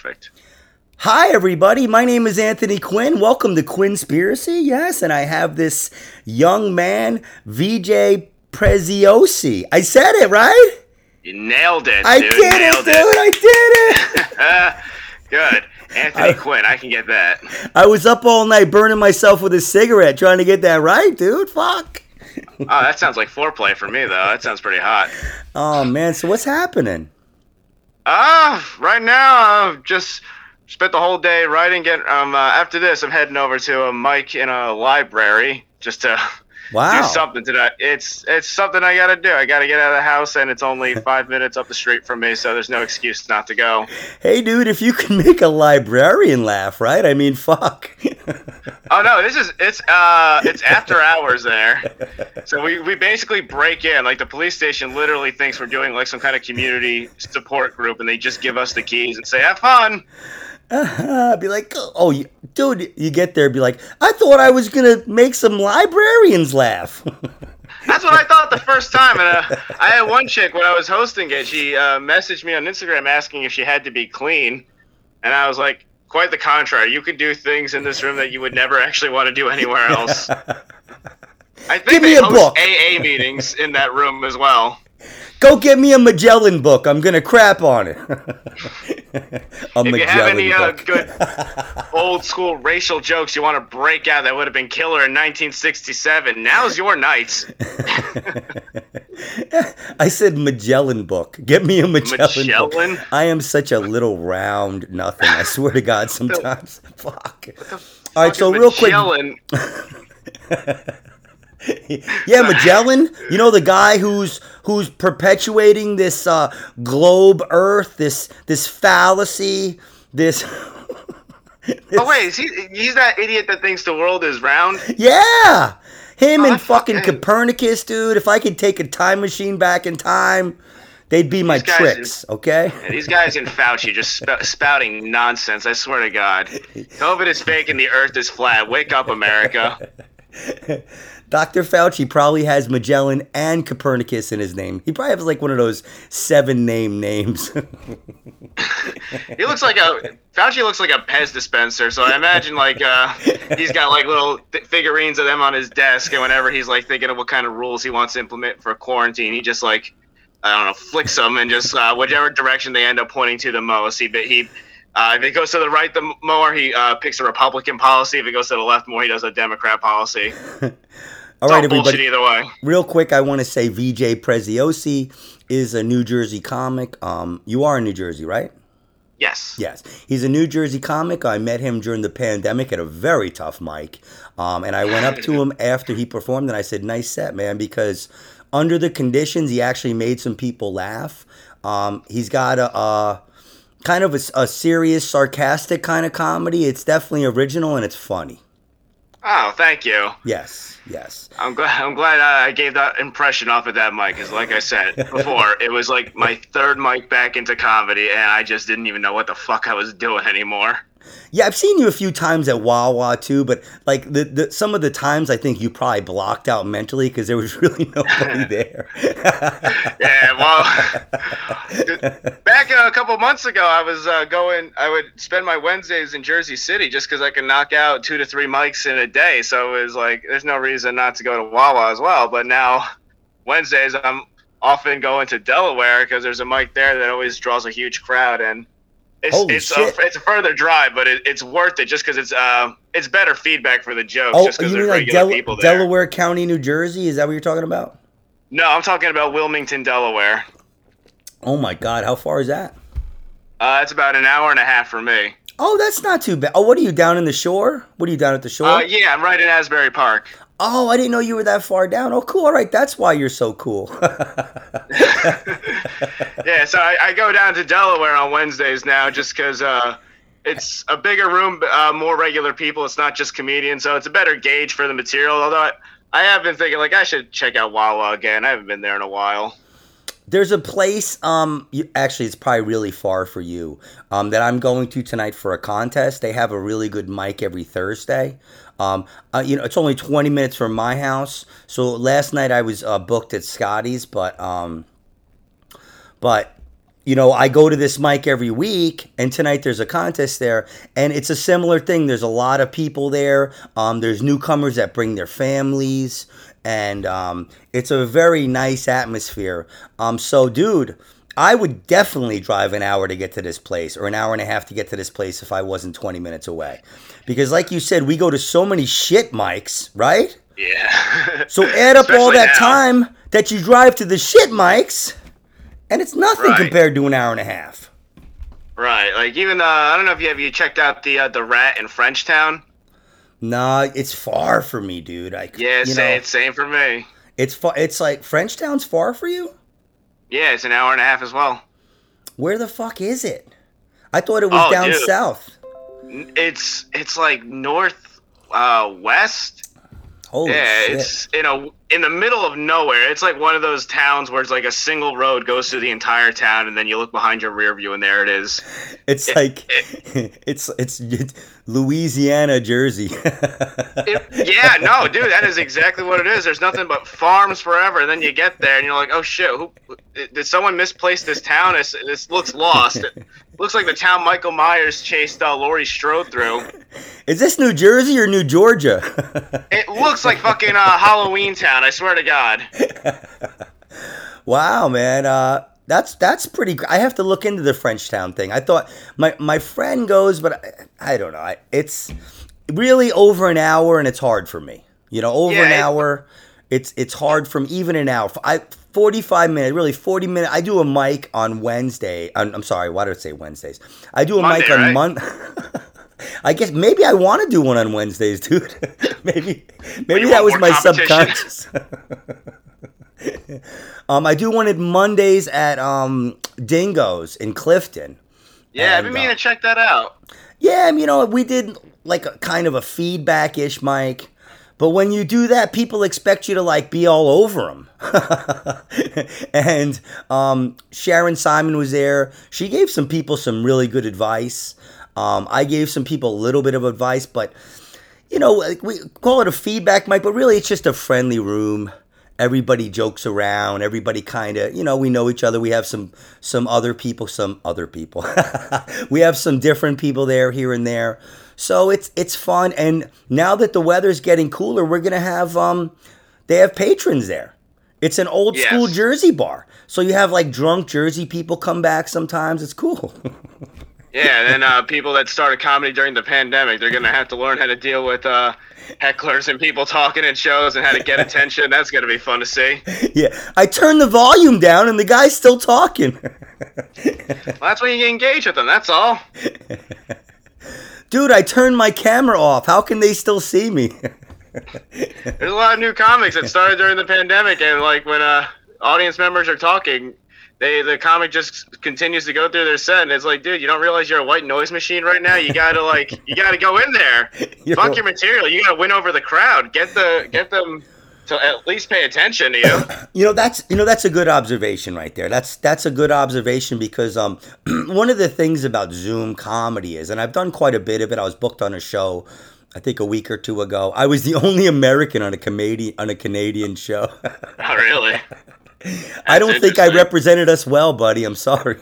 perfect. Hi, everybody. My name is Anthony Quinn. Welcome to Quinnspiracy. Yes, and I have this young man, VJ Preziosi. I said it right. You nailed it. I dude. did nailed it, dude. I did it. Good. Anthony I- Quinn, I can get that. I was up all night burning myself with a cigarette trying to get that right, dude. Fuck. Oh, that sounds like foreplay for me, though. That sounds pretty hot. Oh man, so what's happening? Ah, right now, I've just spent the whole day writing. Get um, uh, after this, I'm heading over to a mic in a library just to Wow. do something today. It's it's something I gotta do. I gotta get out of the house, and it's only five minutes up the street from me, so there's no excuse not to go. Hey, dude, if you can make a librarian laugh, right? I mean, fuck. Oh no, this is it's uh it's after hours there. So we, we basically break in. Like the police station literally thinks we're doing like some kind of community support group and they just give us the keys and say, Have fun. Uh, be like, oh, you, dude, you get there, be like, I thought I was gonna make some librarians laugh. That's what I thought the first time. And uh, I had one chick when I was hosting it, she uh, messaged me on Instagram asking if she had to be clean. And I was like, quite the contrary. You can do things in this room that you would never actually want to do anywhere else. I think Give me they a host book. AA meetings in that room as well. Go get me a Magellan book. I'm gonna crap on it. a If you have any uh, good old school racial jokes you want to break out that would have been killer in 1967, now's your night. I said Magellan book. Get me a Magellan, book. Magellan? I am such a little round nothing. I swear to God, sometimes. Fuck. All right, so Fucking real quick, yeah, Magellan. You know the guy who's who's perpetuating this uh, globe Earth, this this fallacy, this. Oh wait, is he, he's that idiot that thinks the world is round. Yeah, him Oh, and fucking Copernicus, dude. If I could take a time machine back in time, they'd be my guys tricks. Okay. And these guys in Fauci just sp- spouting nonsense. I swear to God, COVID is fake and the Earth is flat. Wake up, America. Dr. Fauci probably has Magellan and Copernicus in his name. He probably has like one of those seven name names. He looks like a Fauci looks like a Pez dispenser. So I imagine like uh, he's got like little th- figurines of them on his desk, and whenever he's like thinking of what kind of rules he wants to implement for quarantine, he just like I don't know flicks them and just uh, whichever direction they end up pointing to the most. He he. Uh, if it goes to the right the more, he uh, picks a Republican policy. If it goes to the left more, he does a Democrat policy. All right, everybody. either way. Real quick, I want to say VJ Preziosi is a New Jersey comic. Um, you are in New Jersey, right? Yes. Yes, he's a New Jersey comic. I met him during the pandemic at a very tough mic, um, and I went up to him after he performed, and I said, "Nice set, man," because under the conditions, he actually made some people laugh. Um, he's got a, a kind of a, a serious, sarcastic kind of comedy. It's definitely original and it's funny. Oh, thank you. Yes, yes. I'm glad. I'm glad I gave that impression off of that mic. Because, like I said before, it was like my third mic back into comedy, and I just didn't even know what the fuck I was doing anymore. Yeah, I've seen you a few times at Wawa too, but like the, the some of the times I think you probably blocked out mentally because there was really nobody there. Yeah, well, back a couple months ago, I was uh, going. I would spend my Wednesdays in Jersey City just because I can knock out two to three mics in a day. So it was like, there's no reason not to go to Wawa as well. But now Wednesdays, I'm often going to Delaware because there's a mic there that always draws a huge crowd, and it's Holy it's shit. a, it's a further drive, but it, it's worth it just because it's uh it's better feedback for the jokes oh, just you because like regular Del- people there. Delaware County, New Jersey? Is that what you're talking about? No, I'm talking about Wilmington, Delaware. Oh my God, how far is that? Uh, it's about an hour and a half for me. Oh, that's not too bad. Oh, what are you down in the shore? What are you down at the shore? Uh, yeah, I'm right in Asbury Park. Oh, I didn't know you were that far down. Oh, cool. All right, that's why you're so cool. Yeah, so I, I go down to Delaware on Wednesdays now just because uh, it's a bigger room, uh, more regular people. It's not just comedians, so it's a better gauge for the material. Although I, I have been thinking, like, I should check out Wawa again. I haven't been there in a while. There's a place. Um, you, actually, it's probably really far for you. Um, that I'm going to tonight for a contest. They have a really good mic every Thursday. Um, uh, you know, it's only 20 minutes from my house. So last night I was uh, booked at Scotty's, but um, but you know, I go to this mic every week, and tonight there's a contest there, and it's a similar thing. There's a lot of people there. Um, there's newcomers that bring their families, and um, it's a very nice atmosphere. Um, so, dude, I would definitely drive an hour to get to this place, or an hour and a half to get to this place if I wasn't 20 minutes away, because, like you said, we go to so many shit mics, right? Yeah. So add up all that now. time that you drive to the shit mics, and it's nothing Right. compared to an hour and a half. Right. Like even uh, I don't know if you have you checked out the uh, the Rat in Frenchtown. Nah, it's far for me, dude. I Yeah, you say know, same for me. it's far. It's like Frenchtown's far for you. Yeah, it's an hour and a half as well. Where the fuck is it? I thought it was Oh, down dude. south. It's it's like north uh, west. Holy yeah, shit! it's in a in the middle of nowhere. It's like one of those towns where it's like a single road goes through the entire town, and then you look behind your rear view, and there it is. It's like it's it's Louisiana, Jersey. It- yeah, no, dude, that is exactly what it is. There's nothing but farms forever. And then you get there, and you're like, oh shit, who did someone misplace this town? This this looks lost. Looks like the town Michael Myers chased uh, Laurie Strode through. is this New Jersey or New Georgia? It looks like fucking uh, Halloween Town. I swear to God. Wow, man. Uh, that's that's pretty. I have to look into the Frenchtown thing. I thought my my friend goes, but I, I don't know. I, it's really over an hour, and it's hard for me. You know, over Yeah, an it- hour, it's it's hard from even an hour. I forty five minutes, really forty minutes. I do a mic on Wednesday. I'm, I'm sorry, why did I say Wednesdays? I do a Monday, mic on right? Monday. I guess maybe I want to do one on Wednesdays, dude. maybe maybe that was my subconscious. um, I do one at Mondays at um, Dingoes in Clifton. Yeah, I've been meaning uh, to check that out. Yeah, you know, we did like a kind of a feedback ish mic. But when you do that, people expect you to like be all over them. and um, Sharon Simon was there. She gave some people some really good advice. Um, I gave some people a little bit of advice, but you know, we call it a feedback mic, but really it's just a friendly room. Everybody jokes around. Everybody kind of, you know, we know each other. We have some some other people, some other people. we have some different people there here and there. So it's it's fun. And now that the weather's getting cooler, we're gonna have um, they have patrons there. It's an old Yes. school Jersey bar. So you have like drunk Jersey people come back sometimes. It's cool. Yeah, and then uh, people that started comedy during the pandemic, they're gonna have to learn how to deal with uh, hecklers and people talking in shows and how to get attention. That's gonna be fun to see. yeah, I turned the volume down and the guy's still talking. Well, that's when you engage with them. That's all. Dude, I turned my camera off. How can they still see me? There's a lot of new comics that started during the pandemic, and like when uh, audience members are talking, they the comic just continues to go through their set, and it's like, dude, you don't realize you're a white noise machine right now. You gotta like, you gotta go in there, You're- fuck your material. You gotta win over the crowd. Get the get them to at least pay attention to you. You know that's you know that's a good observation right there. That's that's a good observation because um one of the things about Zoom comedy is, and I've done quite a bit of it. I was booked on a show, I think a week or two ago. I was the only American on a Canadian on a Canadian show. oh, really? I don't think I represented us well, buddy. I'm sorry.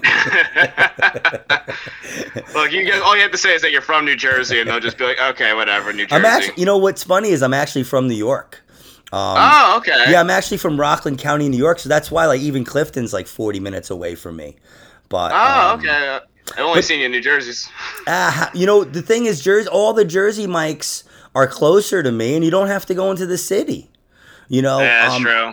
Look, you get, all you have to say is that you're from New Jersey, and they'll just be like, okay, whatever, New Jersey. I'm actually, you know what's funny is I'm actually from New York. Um, oh, okay. Yeah, I'm actually from Rockland County, New York, so that's why like even Clifton's like 40 minutes away from me. But Oh, um, okay. I've only seen you in New Jersey's. ah, you know the thing is, Jersey, all the Jersey mics are closer to me, and you don't have to go into the city. You know, Yeah, that's um, true.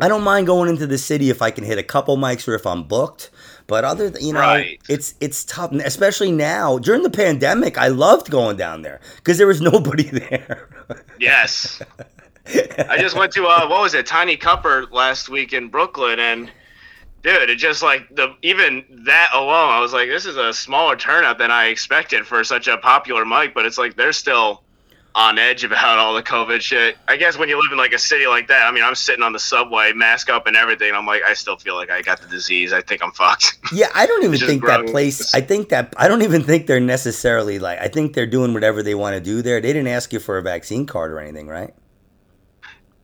I don't mind going into the city if I can hit a couple mics or if I'm booked. But other, th- you know, Right. it's it's tough, especially now during the pandemic. I loved going down there because there was nobody there. Yes. I just went to uh, what was it, Tiny Cupboard last week in Brooklyn, and dude, it just like the even that alone, I was like, this is a smaller turnout than I expected for such a popular mic, but it's like they're still on edge about all the COVID shit. I guess when you live in like a city like that, I mean, I'm sitting on the subway, mask up and everything. I'm like, I still feel like I got the disease. I think I'm fucked. Yeah, I don't even think that place. I think that I don't even think they're necessarily like. I think they're doing whatever they want to do there. They didn't ask you for a vaccine card or anything, right?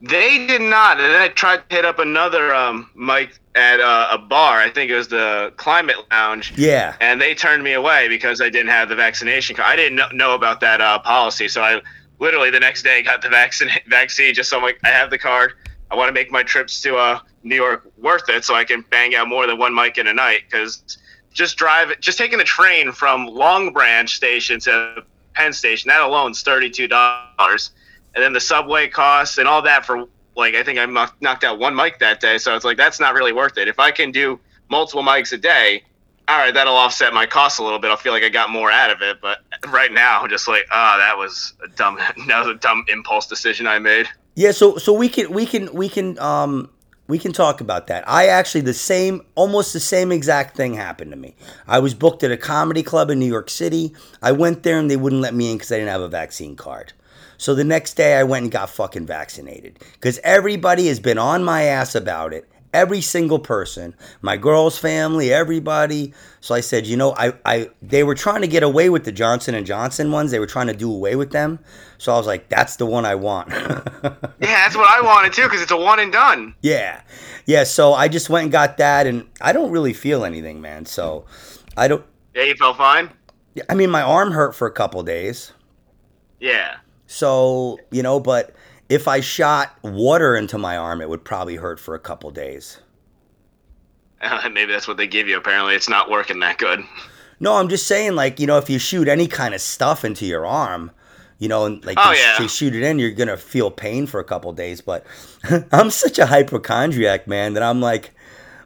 They did not, and then I tried to hit up another um, mic at uh, a bar. I think it was the Climate Lounge. Yeah. And they turned me away because I didn't have the vaccination card. I didn't know, about that uh, policy, so I literally the next day got the vaccine. Vaccine just so I'm like, I have the card. I want to make my trips to uh, New York worth it, so I can bang out more than one mic in a night. Because just drive, just taking the train from Long Branch Station to Penn Station, that alone is thirty two dollars and then the subway costs and all that for like I think I knocked out one mic that day. So it's like that's not really worth it. If I can do multiple mics a day, all right, that'll offset my costs a little bit. I'll feel like I got more out of it. But right now, just like ah, oh, that was a dumb, that was a dumb impulse decision I made. Yeah, so so we can we can we can um we can talk about that. I actually the same almost the same exact thing happened to me. I was booked at a comedy club in New York City. I went there and they wouldn't let me in because I didn't have a vaccine card. So the next day I went and got fucking vaccinated because everybody has been on my ass about it. Every single person, my girl's family, everybody. So I said, you know, I, I they were trying to get away with the Johnson and Johnson ones. They were trying to do away with them. So I was like, that's the one I want. yeah, that's what I wanted too because it's a one and done. Yeah, yeah. So I just went and got that, and I don't really feel anything, man. So I don't. Yeah, you felt fine. Yeah I mean, my arm hurt for a couple days. Yeah. So, you know, but if I shot water into my arm, it would probably hurt for a couple days. Uh, maybe that's what they give you. Apparently, it's not working that good. No, I'm just saying, like, you know, if you shoot any kind of stuff into your arm, you know, and like oh, you, yeah. you shoot it in, you're gonna feel pain for a couple days. But I'm such a hypochondriac, man, that I'm like,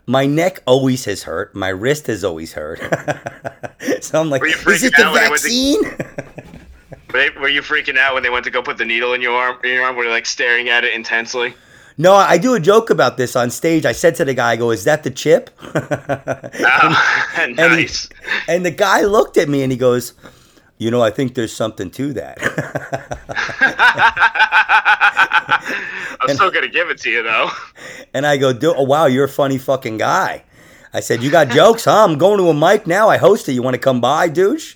my neck always has hurt, my wrist has always hurt. so I'm like, is it the vaccine? Were you freaking out when they went to go put the needle in your arm? In your arm, were you like staring at it intensely? No, I do a joke about this on stage. I said to the guy, "I go, is that the chip?" oh, and, nice. And, he, and the guy looked at me and he goes, "You know, I think there's something to that." I'm and, still gonna give it to you though. And I go, "Oh wow, you're a funny fucking guy." I said, "You got jokes, huh? I'm going to a mic now. I host it. You want to come by, douche?"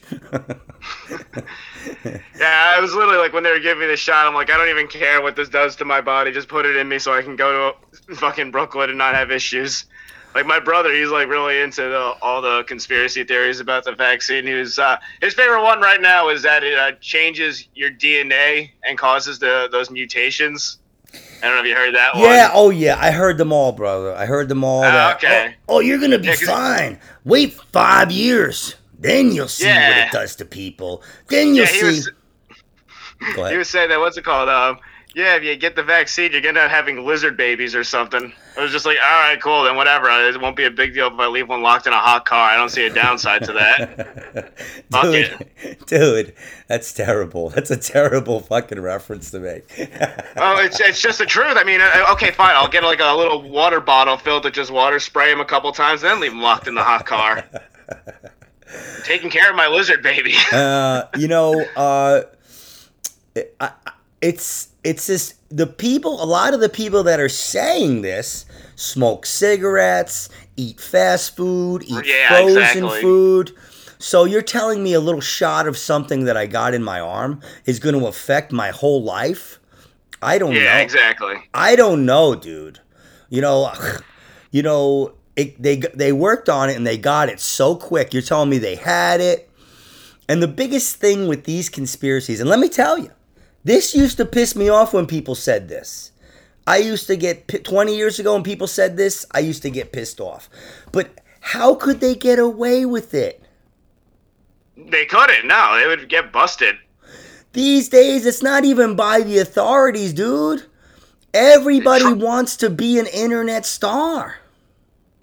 yeah, I was literally like when they were giving me the shot, I'm like, I don't even care what this does to my body. Just put it in me so I can go to fucking Brooklyn and not have issues. Like my brother, he's like really into the, all the conspiracy theories about the vaccine. He was uh, his favorite one right now is that it uh, changes your DNA and causes the those mutations. I don't know if you heard that one. Yeah, oh yeah, I heard them all, brother. I heard them all. Uh, okay. Oh, oh, you're gonna be yeah, fine. Wait five years. Then you'll see yeah. what it does to people. Then you'll yeah, see. Was, he was saying that what's it called? Um, yeah, if you get the vaccine, you're gonna end up having lizard babies or something. I was just like, all right, cool, then whatever. It won't be a big deal if I leave one locked in a hot car. I don't see a downside to that. dude, dude, that's terrible. That's a terrible fucking reference to make. oh, it's it's just the truth. I mean, uh, okay, fine. I'll get like a little water bottle filled with just water, spray him a couple times, then leave him locked in the hot car taking care of my lizard baby. uh, you know, uh, I, it's it's just the people. A lot of the people that are saying this smoke cigarettes, eat fast food, eat yeah, frozen exactly. food. So you're telling me a little shot of something that I got in my arm is going to affect my whole life? I don't yeah, know. Yeah, exactly. I don't know, dude. You know, you know, it, they they worked on it and they got it so quick. You're telling me they had it. And the biggest thing with these conspiracies, and let me tell you, this used to piss me off when people said this. I used to get 20 years ago when people said this, I used to get pissed off. But how could they get away with it? They couldn't. No, they would get busted. These days, it's not even by the authorities, dude. Everybody wants to be an internet star.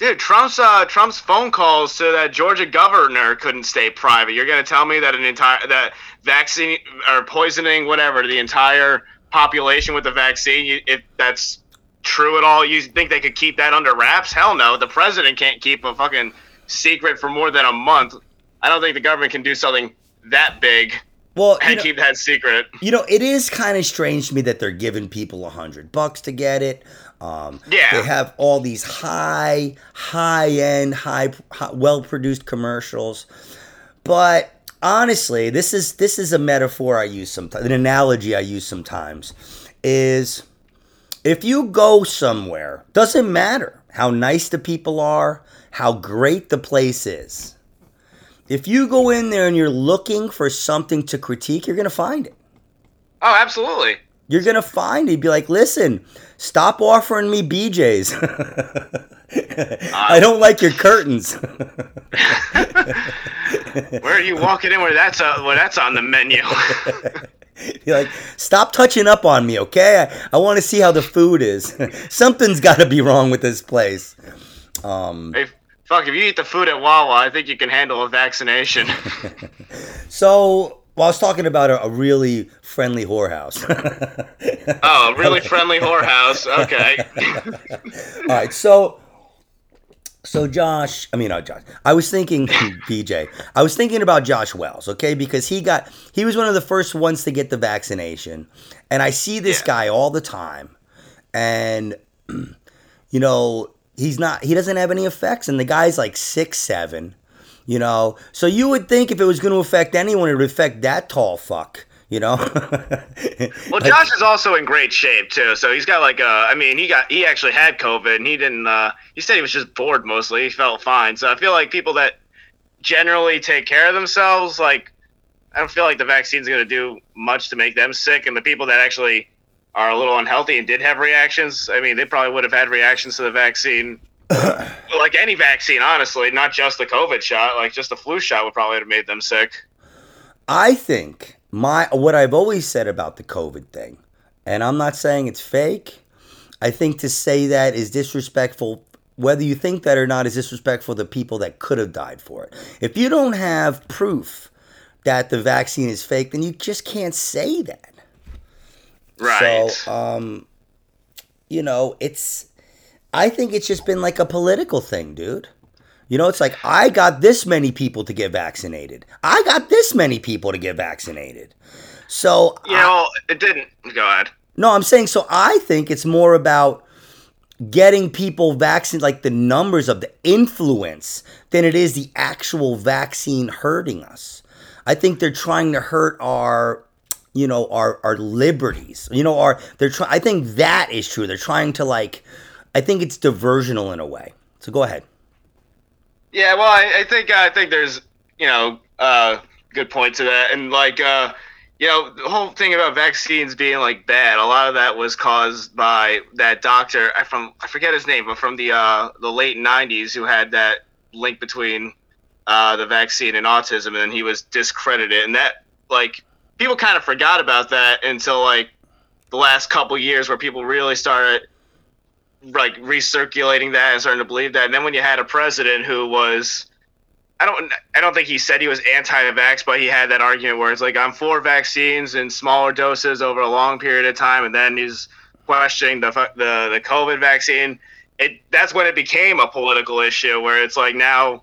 Dude, Trump's uh, Trump's phone calls to that Georgia governor couldn't stay private. You're gonna tell me that an entire that vaccine or poisoning whatever the entire population with the vaccine, if that's true at all, you think they could keep that under wraps? Hell no. The president can't keep a fucking secret for more than a month. I don't think the government can do something that big well, and know, keep that secret. You know, it is kind of strange to me that they're giving people a hundred bucks to get it. Um, yeah, they have all these high, high end, high, high well produced commercials, but honestly, this is this is a metaphor I use sometimes, an analogy I use sometimes, is if you go somewhere, doesn't matter how nice the people are, how great the place is. If you go in there and you're looking for something to critique, you're going to find it. Oh, absolutely. You're going to find it. Be like, listen, stop offering me BJs. I don't like your curtains. where are you walking in where that's uh, where that's on the menu? You're like, stop touching up on me, okay? I, I want to see how the food is. Something's got to be wrong with this place. Um, hey, fuck, if you eat the food at Wawa, I think you can handle a vaccination. so, well, I was talking about a, a really friendly whorehouse. oh, really friendly whorehouse. Okay. All right, so so Josh, I mean not Josh. I was thinking BJ. I was thinking about Josh Wells, okay, because he got he was one of the first ones to get the vaccination, and I see this yeah. guy all the time, and you know he's not he doesn't have any effects, and the guy's like six seven, you know. So you would think if it was going to affect anyone, it would affect that tall fuck you know. well, Josh is also in great shape too. So he's got like a. I mean, he got he actually had COVID, and he didn't. Uh, he said he was just bored mostly. He felt fine. So I feel like people that generally take care of themselves, like I don't feel like the vaccine's going to do much to make them sick, and the people that actually are a little unhealthy and did have reactions, I mean, they probably would have had reactions to the vaccine. Like any vaccine, honestly, not just the COVID shot, like just the flu shot would probably have made them sick. I think my what I've always said about the COVID thing, and I'm not saying it's fake. I think to say that is disrespectful. Whether you think that or not is disrespectful to people that could have died for it. If you don't have proof that the vaccine is fake, then you just can't say that. Right. So, um, you know, it's. I think it's just been like a political thing, dude. You know, it's like I got this many people to get vaccinated. I got this many people to get vaccinated. So you know, it didn't. Go ahead. No, I'm saying so. I think it's more about getting people vaccinated, like the numbers of the influence, than it is the actual vaccine hurting us. I think they're trying to hurt our you know our our liberties you know our they're trying i think that is true they're trying to like i think it's diversional in a way. So go ahead. Yeah, well, I, I think I think there's you know uh, good point to that, and like uh, you know the whole thing about vaccines being like bad. A lot of that was caused by that doctor I from I forget his name, but from the uh, the late '90s who had that link between uh, the vaccine and autism, and then he was discredited, and that like people kind of forgot about that until like the last couple years where people really started like recirculating that and starting to believe that. And then when you had a president who was, I don't, I don't think he said he was anti-vax, but he had that argument where it's like I'm for vaccines in smaller doses over a long period of time, and then he's questioning the the the COVID vaccine. It that's when it became a political issue where it's like now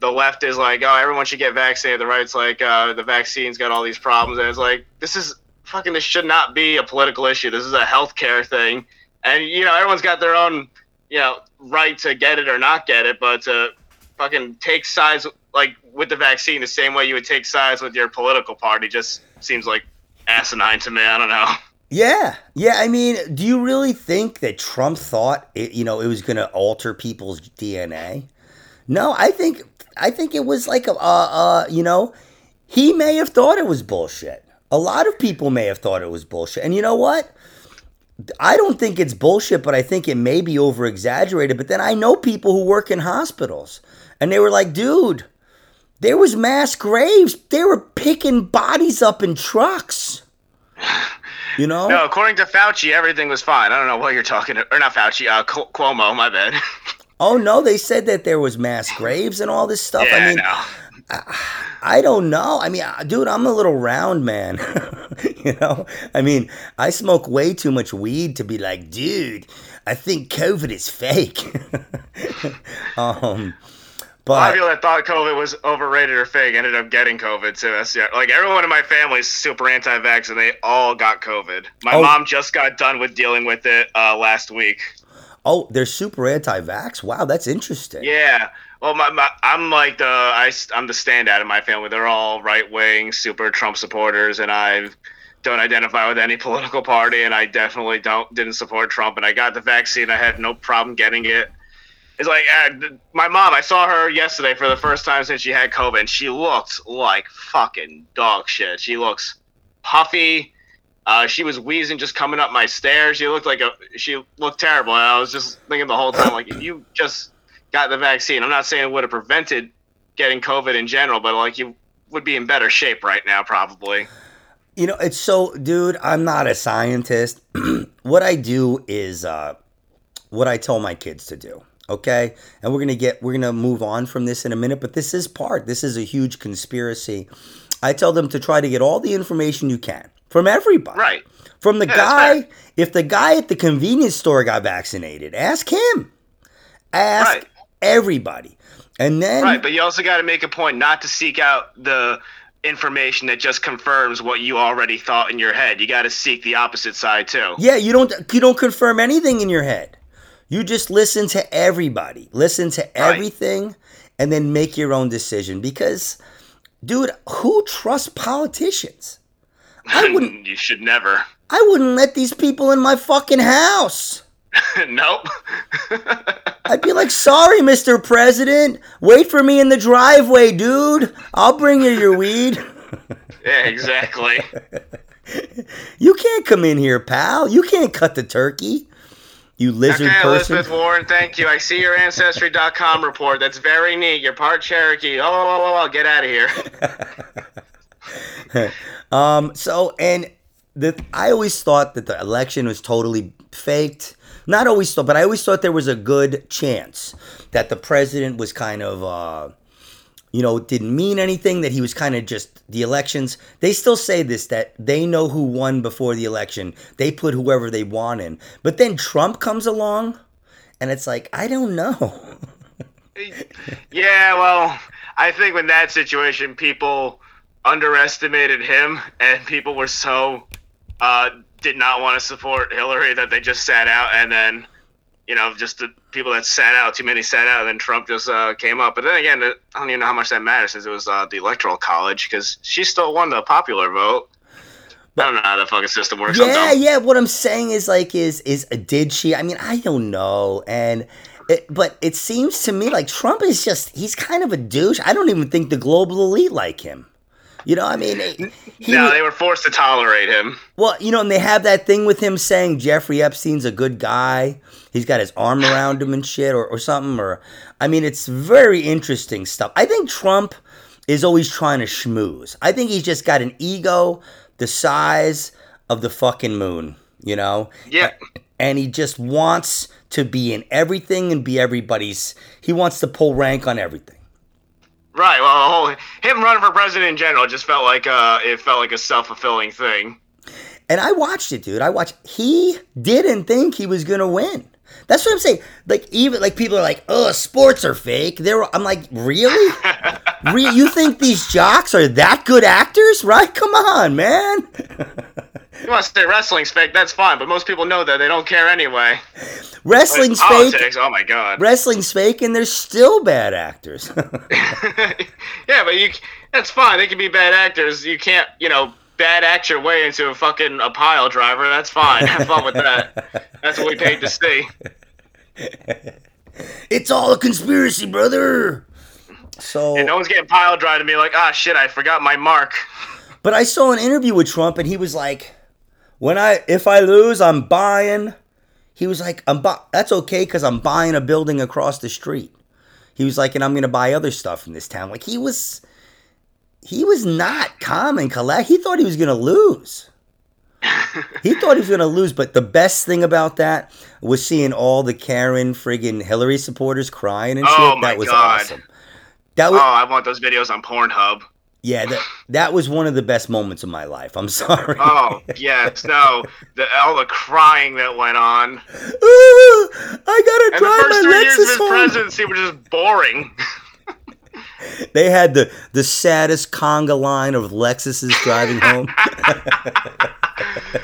the left is like, oh, everyone should get vaccinated. The right's like, uh, the vaccine's got all these problems, and it's like this is fucking. This should not be a political issue. This is a healthcare thing and you know everyone's got their own you know right to get it or not get it, but to fucking take sides like with the vaccine the same way you would take sides with your political party just seems like asinine to me. I don't know. Yeah, yeah. I mean, do you really think that Trump thought it, you know it was going to alter people's DNA? No, I think I think it was like a, uh, uh, you know, he may have thought it was bullshit. A lot of people may have thought it was bullshit, and you know what? I don't think it's bullshit, but I think it may be over exaggerated. But then I know people who work in hospitals, and they were like, dude, there was mass graves. They were picking bodies up in trucks. You know? No, according to Fauci, everything was fine. I don't know what you're talking about. or not Fauci, uh, Cuomo, my bad. oh no, they said that there was mass graves and all this stuff. Yeah, I mean, no. I, don't know. I mean, dude, I'm a little round man. you know, I mean, I smoke way too much weed to be like, dude, I think COVID is fake. um, but a lot of people that thought COVID was overrated or fake ended up getting COVID too. So, like everyone in my family is super anti-vax, and they all got COVID. My oh. mom just got done with dealing with it uh, last week. Oh, they're super anti-vax. Wow, that's interesting. Yeah. Well, my, my, I'm like the I, I'm the standout in my family. They're all right wing, super Trump supporters, and I've don't identify with any political party, and I definitely don't didn't support Trump. And I got the vaccine. I had no problem getting it. It's like uh, my mom. I saw her yesterday for the first time since she had COVID, and she looked like fucking dog shit. She looks puffy. Uh, she was wheezing just coming up my stairs. She looked like a she looked terrible. And I was just thinking the whole time, like, if you just got the vaccine, I'm not saying it would have prevented getting COVID in general, but like you would be in better shape right now, probably. You know, it's so, dude. I'm not a scientist. what I do is uh, what I tell my kids to do. Okay, and we're gonna get we're gonna move on from this in a minute, but this is part. This is a huge conspiracy. I tell them to try to get all the information you can from everybody. Right. From the Yeah, guy, if the guy at the convenience store got vaccinated, ask him. Ask Right. Everybody. And then Right, but you also got to make a point not to seek out the information that just confirms what you already thought in your head. You got to seek the opposite side too. Yeah, you don't you don't confirm anything in your head. You just listen to everybody. Listen to Right. everything and then make your own decision because dude, who trusts politicians? I wouldn't you should never. I wouldn't let these people in my fucking house. nope. I'd be like, "Sorry, Mr. President. Wait for me in the driveway, dude. I'll bring you your weed." yeah, exactly. You can't come in here, pal. You can't cut the turkey. You lizard okay, person. Elizabeth Warren, thank you. I see your Ancestry.com report. That's very neat. You're part Cherokee. Oh, oh, oh, oh, get out of here. Um, so and the I always thought that the election was totally faked. Not always thought, but I always thought there was a good chance that the president was kind of uh you know, didn't mean anything, that he was kind of just the elections. They still say this that they know who won before the election. They put whoever they want in. But then Trump comes along and it's like, I don't know. Yeah, well, I think in that situation, people underestimated him, and people were so uh, did not want to support Hillary that they just sat out, and then you know, just the people that sat out, too many sat out, and then Trump just uh, came up. But then again, I don't even know how much that matters since it was uh, the electoral college because she still won the popular vote. I don't know how the fucking system works. Yeah, yeah. What I'm saying is like, is is did she? I mean, I don't know, and it, but it seems to me like Trump is just he's kind of a douche. I don't even think the global elite like him. You know, I mean, eh, he, No, they were forced to tolerate him. well, you know, and they have that thing with him saying Jeffrey Epstein's a good guy. He's got his arm around him and shit, or, or something. Or, I mean, it's very interesting stuff. I think Trump is always trying to schmooze. I think he's just got an ego the size of the fucking moon, you know? Yeah. And he just wants to be in everything and be everybody's. He wants to pull rank on everything. Right. Well, whole, him running for president in general just felt like uh, it felt like a self fulfilling thing. And I watched it, dude. I watched. He didn't think he was gonna win. That's what I'm saying. Like even like people are like, "Oh, sports are fake." They're. I'm like, really? Re- you think these jocks are that good actors? Right? Come on, man. You want to say wrestling's fake? That's fine, but most people know that they don't care anyway. Wrestling's fake. politics. Oh my god. Wrestling's fake, and they're still bad actors. yeah, but you that's fine. They can be bad actors. You can't, you know, bad act your way into a fucking a pile driver. That's fine. Have fun with that. That's what we paid to see. it's all a conspiracy, brother. So, And no one's getting pile drive to me like, ah, shit, I forgot my mark. but I saw an interview with Trump, and he was like, "When I if I lose, I'm buying." He was like, "I'm bu- that's okay because I'm buying a building across the street." He was like, "And I'm gonna buy other stuff in this town." Like he was, he was not calm and collect. He thought he was gonna lose. he thought he was gonna lose, but the best thing about that was seeing all the Karen friggin' Hillary supporters crying and oh shit. Oh, my that was God. awesome. That was, Oh, I want those videos on Pornhub. Yeah, that that was one of the best moments of my life. I'm sorry. Oh, yes, no. The, all the crying that went on. Ooh, I gotta And the drive first my three years of his home. presidency were just boring. They had the the saddest conga line of Lexuses driving home.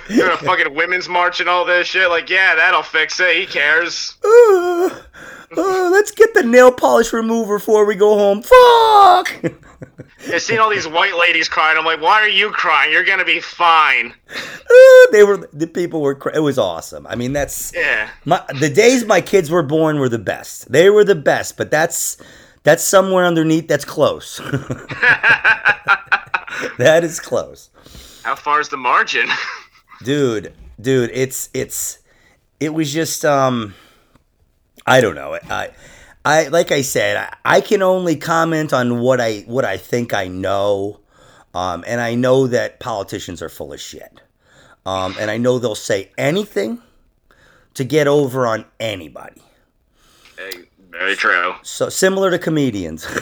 Doing a fucking women's march and all this shit. Like, yeah, that'll fix it. He cares. Ooh, ooh, let's get the nail polish remover before we go home. Fuck. I've seen all these white ladies crying. I'm like, why are you crying? You're gonna be fine. they were the people were. It was awesome. I mean, that's Yeah. my the days my kids were born were the best. They were the best, but that's that's somewhere underneath. That's close. that is close. How far is the margin? dude dude it's it's it was just um i don't know i i like i said I, I can only comment on what i what i think i know um and i know that politicians are full of shit. Um and i know they'll say anything to get over on anybody. Hey, Very true. so similar to comedians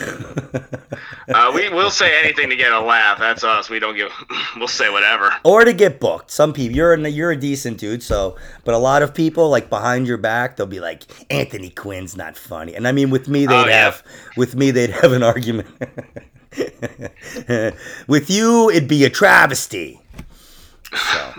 Uh, we will say anything to get a laugh. That's us. We don't give. We'll say whatever. or to get booked. Some people you're a, you're a decent dude, so but a lot of people like behind your back, they'll be like Anthony Quinn's not funny, and I mean with me they'd Oh, yeah. have with me they'd have an argument. with you, it'd be a travesty. So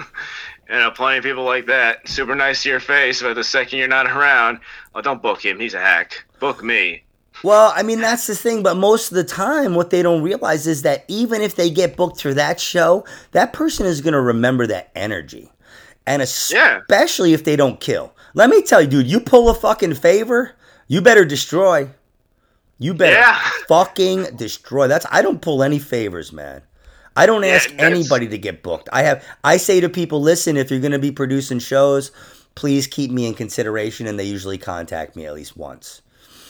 You know, plenty of people like that. Super nice to your face, but the second you're not around, oh, don't book him. He's a hack. Book me. Well, I mean that's the thing, but most of the time, what they don't realize is that even if they get booked for that show, that person is going to remember that energy, and Yeah. especially if they don't kill. Let me tell you, dude, you pull a fucking favor, you better destroy. You better Yeah. fucking destroy. That's I don't pull any favors, man. I don't ask that's- anybody to get booked. I have I say to people, listen, if you're going to be producing shows, please keep me in consideration, and they usually contact me at least once.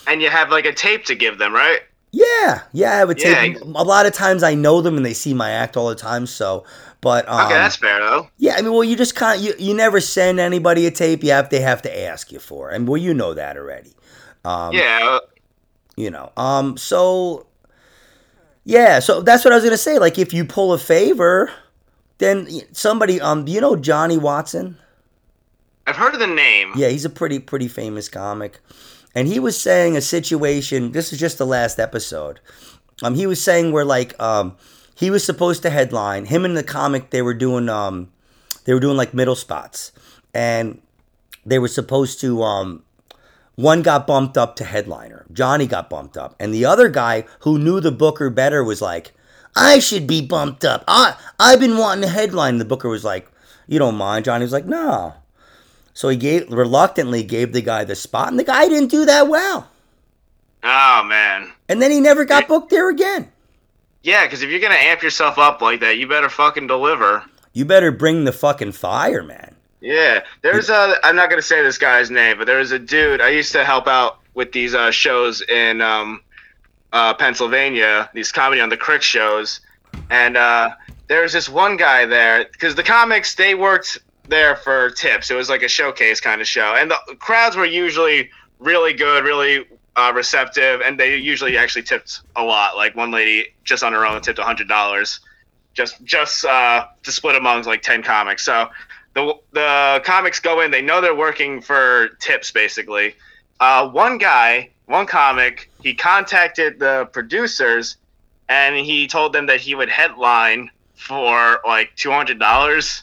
And you have like a tape to give them, right? Yeah, yeah, I would Yeah. take. A lot of times I know them and they see my act all the time. So, but um, Okay, that's fair though. yeah, I mean, well, you just can't. You, you never send anybody a tape. You have they have to ask you for, it. and well, you know that already. Um, yeah. you know. Um, so yeah, so that's what I was gonna say. Like, if you pull a favor, then somebody, um, do you know Johnny Watson? I've heard of the name. Yeah, he's a pretty pretty famous comic, and he was saying a situation. This is just the last episode. Um, he was saying where like um, he was supposed to headline. Him and the comic they were doing um, they were doing like middle spots, and they were supposed to um. One got bumped up to headliner. Johnny got bumped up, and the other guy who knew the Booker better was like, "I should be bumped up. I I've been wanting to headline." The Booker was like, "You don't mind?" Johnny was like, "No." So he gave reluctantly gave the guy the spot, and the guy didn't do that well. Oh man. And then he never got booked there again. Yeah, because if you're gonna amp yourself up like that, you better fucking deliver. You better bring the fucking fire, man. Yeah, there's a. I'm not gonna say this guy's name, but there was a dude. I used to help out with these uh, shows in um, uh, Pennsylvania, these comedy on the crick shows, and uh, there was this one guy there because the comics they worked there for tips. It was like a showcase kind of show, and the crowds were usually really good, really uh, receptive, and they usually actually tipped a lot. Like one lady just on her own tipped hundred dollars, just just uh, to split amongst like ten comics. So the the comics go in. They know they're working for tips, basically. Uh, one guy, one comic, he contacted the producers, and he told them that he would headline for like two hundred dollars.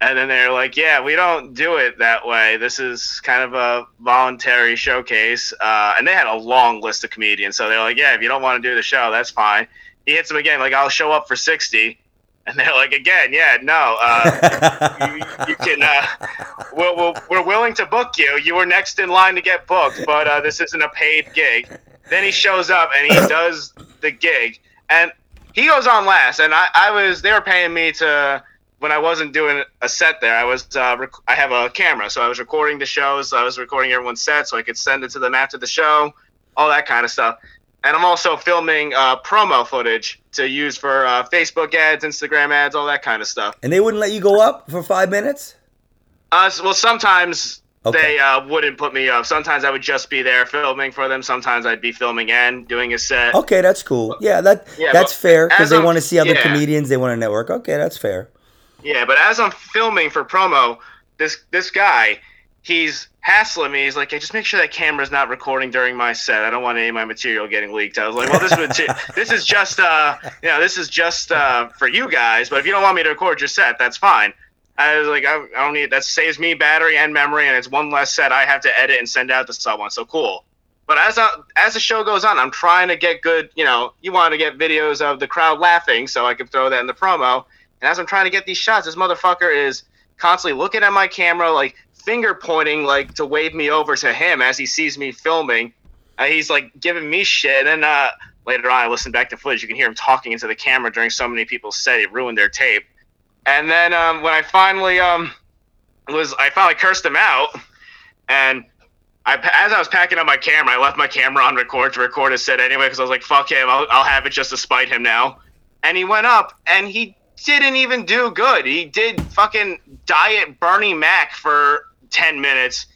And then they're like, "Yeah, we don't do it that way. This is kind of a voluntary showcase." Uh, and they had a long list of comedians, so they're like, "Yeah, if you don't want to do the show, that's fine." He hits them again, like, "I'll show up for 60 and they're like, "Again, yeah, no, uh, you, you can. Uh, we're, we're, we're willing to book you. You were next in line to get booked, but uh, this isn't a paid gig." Then he shows up and he does the gig, and he goes on last. And I, I was they were paying me to when I wasn't doing a set there. I was uh, rec- I have a camera, so I was recording the shows. I was recording everyone's set, so I could send it to them after the show, all that kind of stuff. And I'm also filming uh, promo footage to use for uh, Facebook ads, Instagram ads, all that kind of stuff. and they wouldn't let you go up for five minutes? Uh, well, sometimes Okay. they uh, wouldn't put me up. Sometimes I would just be there filming for them. Sometimes I'd be filming and doing a set. Okay, that's cool. Yeah, that Yeah, that's fair because they want to see other yeah. comedians. They want to network. Okay, that's fair. Yeah, but as I'm filming for promo, this this guy, he's hassling me. He's like, hey, just make sure that camera's not recording during my set. I don't want any of my material getting leaked. I was like, well, this would this is just uh, you know, this is just uh for you guys. But if you don't want me to record your set, that's fine. I was like, I, I don't need that saves me battery and memory, and it's one less set I have to edit and send out to someone. So cool. But as I, as the show goes on, I'm trying to get good. You know, you want to get videos of the crowd laughing, so I can throw that in the promo. And as I'm trying to get these shots, this motherfucker is constantly looking at my camera, like finger pointing, like to wave me over to him as he sees me filming. Uh, he's like giving me shit. And uh, later on, I listen back to footage. You can hear him talking into the camera during so many people said he ruined their tape. And then um, when I finally um, was, I finally cursed him out, and I, as I was packing up my camera, I left my camera on record to record a set anyway because I was like, "Fuck him, I'll, I'll have it just to spite him now." And he went up, and he didn't even do good. He did fucking diet Bernie Mac for ten minutes.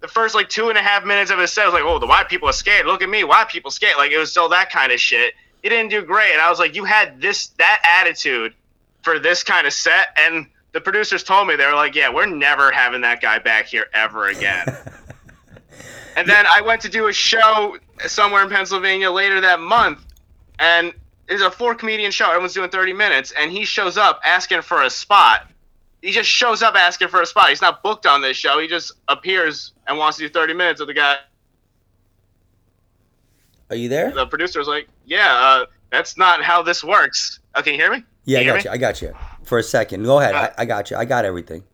The first like two and a half minutes of his set was like, "Oh, the white people are scared. Look at me, white people scared." Like it was still that kind of shit. He didn't do great, and I was like, "You had this that attitude for this kind of set," and the producers told me they were like, "Yeah, we're never having that guy back here ever again." and then I went to do a show somewhere in Pennsylvania later that month, and it's a four comedian show. Everyone's doing 30 minutes, and he shows up asking for a spot. He just shows up asking for a spot. He's not booked on this show. He just appears and wants to do 30 minutes with the guy. Are you there? The producer's like, "Yeah, uh, that's not how this works." Oh, can you hear me? Yeah, I got hear you. I got you. For a second. Go ahead. Uh, I, I got you. I got everything.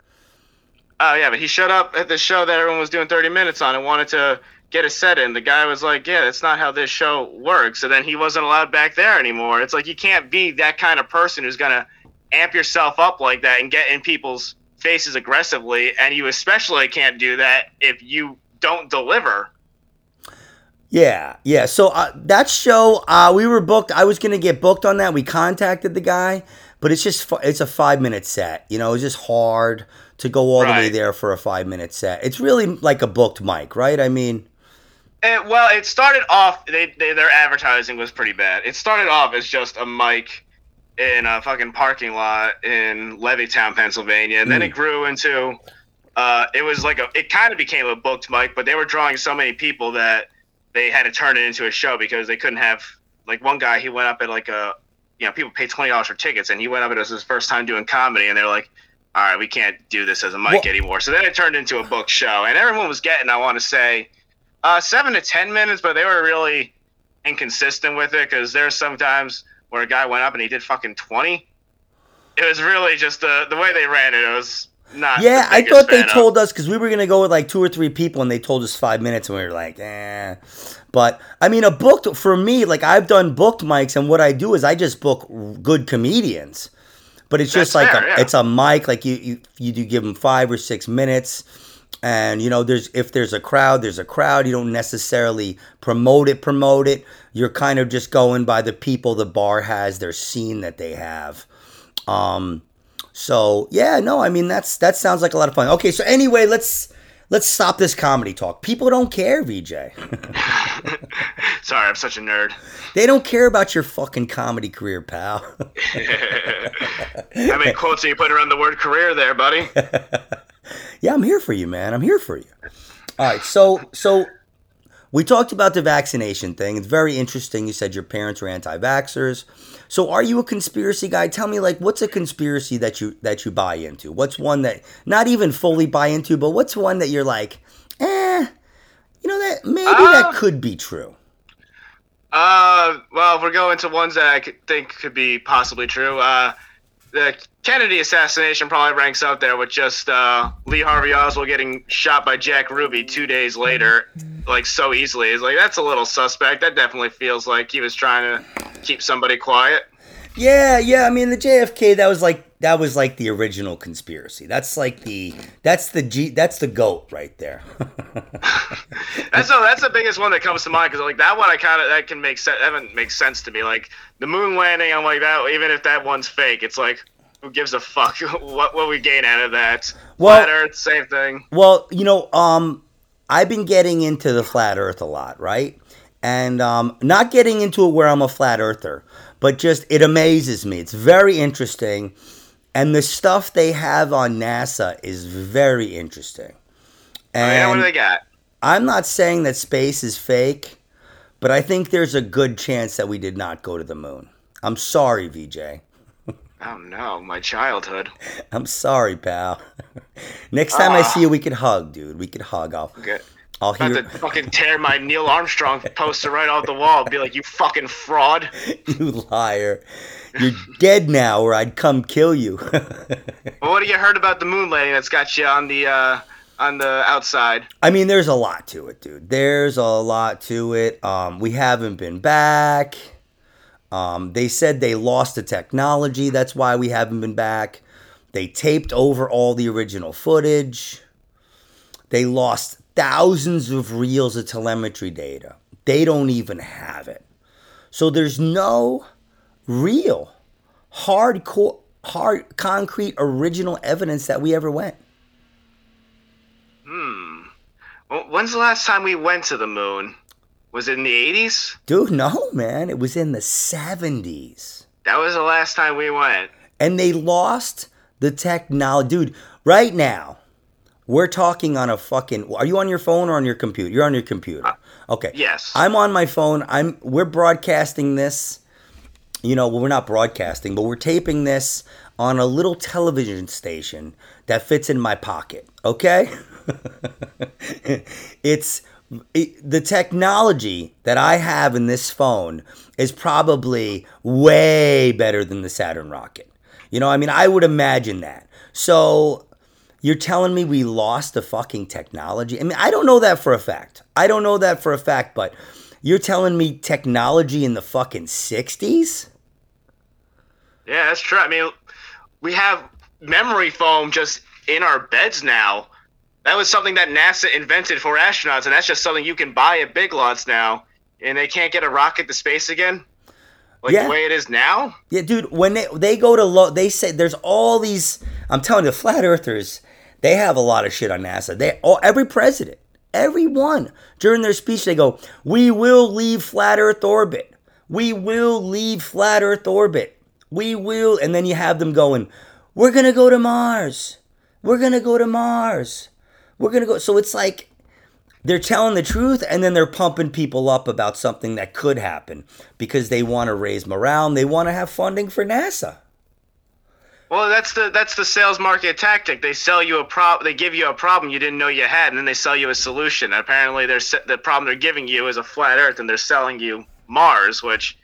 Oh yeah, but he showed up at the show that everyone was doing 30 minutes on and wanted to get a set in. The guy was like, "Yeah, that's not how this show works." So then he wasn't allowed back there anymore. It's like you can't be that kind of person who's gonna amp yourself up like that and get in people's faces aggressively, and you especially can't do that if you don't deliver. Yeah, yeah. So uh, that show, uh, we were booked. I was gonna get booked on that. We contacted the guy, but it's just it's a five minute set. You know, it's just hard to go all the way there for a five minute set. It's really like a booked mic, right? I mean, It, well, it started off. They, they their advertising was pretty bad. It started off as just a mic in a fucking parking lot in Levittown, Pennsylvania, and then Mm. it grew into. Uh, it was like a. It kind of became a booked mic, but they were drawing so many people that they had to turn it into a show because they couldn't have. Like one guy, he went up at like a. You know, people pay twenty dollars for tickets, and he went up. And it was his first time doing comedy, and they're like, "All right, we can't do this as a mic anymore." So then it turned into a book show, and everyone was getting. I want to say uh, seven to ten minutes, but they were really inconsistent with it because there's sometimes where a guy went up and he did fucking twenty. It was really just the the way they ran it. It was not. yeah, I thought they of. told us because we were gonna go with like two or three people, and they told us five minutes, and we were like, eh. But I mean, a booked for me, like I've done booked mics, and what I do is I just book good comedians. But it's just like fair, a, yeah. it's a mic, like you, you you do give them five or six minutes, and you know there's if there's a crowd, there's a crowd. You don't necessarily promote it, promote it. You're kind of just going by the people the bar has, their scene that they have. Um, so yeah, no, I mean that's that sounds like a lot of fun. Okay, so anyway, let's let's stop this comedy talk. People don't care, VJ. Sorry, I'm such a nerd. they don't care about your fucking comedy career, pal. I made quotes and you put around the word career there, buddy. yeah, I'm here for you, man. I'm here for you. All right, so so we talked about the vaccination thing. It's very interesting. You said your parents were anti-vaxxers. So are you a conspiracy guy? Tell me like what's a conspiracy that you that you buy into? What's one that not even fully buy into, but what's one that you're like, eh, you know that maybe that Uh, could be true. Uh, well, if we're going to ones that I could think could be possibly true. Uh, the Kennedy assassination probably ranks up there with just uh, Lee Harvey Oswald getting shot by Jack Ruby two days later, like so easily. It's like that's a little suspect. That definitely feels like he was trying to keep somebody quiet. Yeah, yeah. I mean, the JFK that was like that was like the original conspiracy. That's like the that's the G that's the goat right there. That's the, that's the biggest one that comes to mind because like that one I kind of that can make sense. That makes sense to me. Like the moon landing, I'm like that. Even if that one's fake, it's like who gives a fuck? what will we gain out of that? Well- Flat Earth, same thing. well, you know, um, I've been getting into the flat Earth a lot, right? And um, not getting into it where I'm a flat earther, but just it amazes me. It's very interesting, and the stuff they have on NASA is very interesting. Oh, yeah, what do they got? I'm not saying that space is fake, but I think there's a good chance that we did not go to the moon. I'm sorry, VJ. Oh no, my childhood. I'm sorry, pal. Next time I Ah. see you, we could hug, dude. We could hug. I'll, Okay. I'll About hear to fucking tear my Neil Armstrong poster right off the wall. And be like, you fucking fraud. you liar. You're dead now, or I'd come kill you. Well, what have you heard about the moon landing that's got you on the uh, on the outside? I mean, there's a lot to it, dude. There's a lot to it. Um, we haven't been back. Um, they said they lost the technology. That's why we haven't been back. They taped over all the original footage. They lost thousands of reels of telemetry data. They don't even have it. So there's no real, hardcore, hard, concrete, original evidence that we ever went. Hmm. Well, when's the last time we went to the moon? Was it in the 80s? Dude, no, man. It was in the 70s. That was the last time we went. And they lost the technology. Dude, right now, we're talking on a fucking. Are you on your phone or on your computer? You're on your computer. Uh, okay. Yes. I'm on my phone. I'm. We're broadcasting this. You know, well, we're not broadcasting, but we're taping this on a little television station that fits in my pocket. Okay. it's it, the technology that I have in this phone is probably way better than the Saturn rocket. You know, I mean, I would imagine that. So you're telling me we lost the fucking technology? I mean, I don't know that for a fact. I don't know that for a fact, but you're telling me technology in the fucking 60s? Yeah, that's true. I mean, we have memory foam just in our beds now. That was something that NASA invented for astronauts, and that's just something you can buy at Big Lots now. And they can't get a rocket to space again, like Yeah. the way it is now. Yeah, dude. When they they go to low, they say there's all these. I'm telling you, the flat earthers, they have a lot of shit on NASA. They all every president, every one during their speech, they go, "We will leave flat Earth orbit. We will leave flat Earth orbit. We will." And then you have them going, "We're gonna go to Mars. We're gonna go to Mars. We're gonna go." So it's like they're telling the truth and then they're pumping people up about something that could happen because they want to raise morale and they want to have funding for NASA. Well, that's the that's the sales market tactic. They sell you a prob, they give you a problem you didn't know you had, and then they sell you a solution. And apparently, they're the problem they're giving you is a flat Earth, and they're selling you Mars. Which,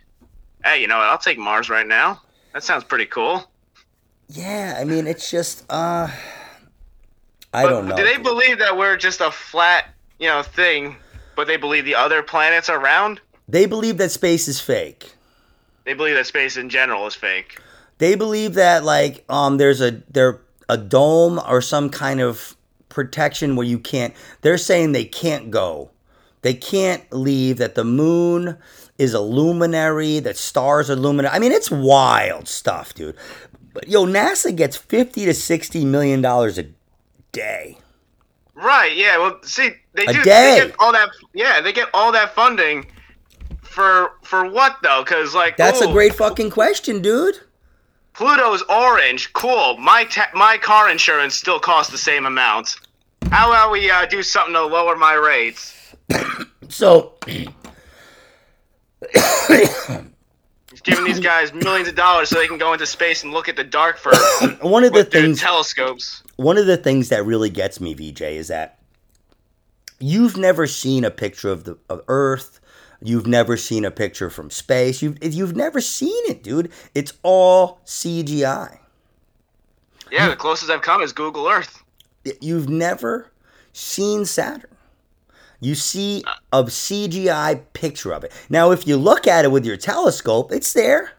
hey, you know what? I'll take Mars right now. That sounds pretty cool. Yeah, I mean it's just uh I But don't know. Do they believe that we're just a flat, you know, thing, but they believe the other planets are round? They believe that space is fake. They believe that space in general is fake. They believe that like um there's a there a dome or some kind of protection where you can't they're saying they can't go. They can't leave that the moon is a luminary, that stars are luminary. I mean, it's wild stuff, dude. But yo, NASA gets 50 to 60 million dollars a day. Right? Yeah. Well, see, they A do. day. They get all that. Yeah, they get all that funding. For for what though? Because like That's a great fucking question, dude. Pluto's orange. Cool. My ta- my car insurance still costs the same amount. How about we uh, do something to lower my rates? So, He's giving these guys millions of dollars so they can go into space and look at the dark for one of the with things telescopes. one of the things that really gets me, VJ, is that you've never seen a picture of the of Earth. You've never seen a picture from space. You've you've never seen it, dude. It's all CGI. Yeah, the closest I've come is Google Earth. You've never seen Saturn. You see uh. a CGI picture of it. Now, if you look at it with your telescope, it's there.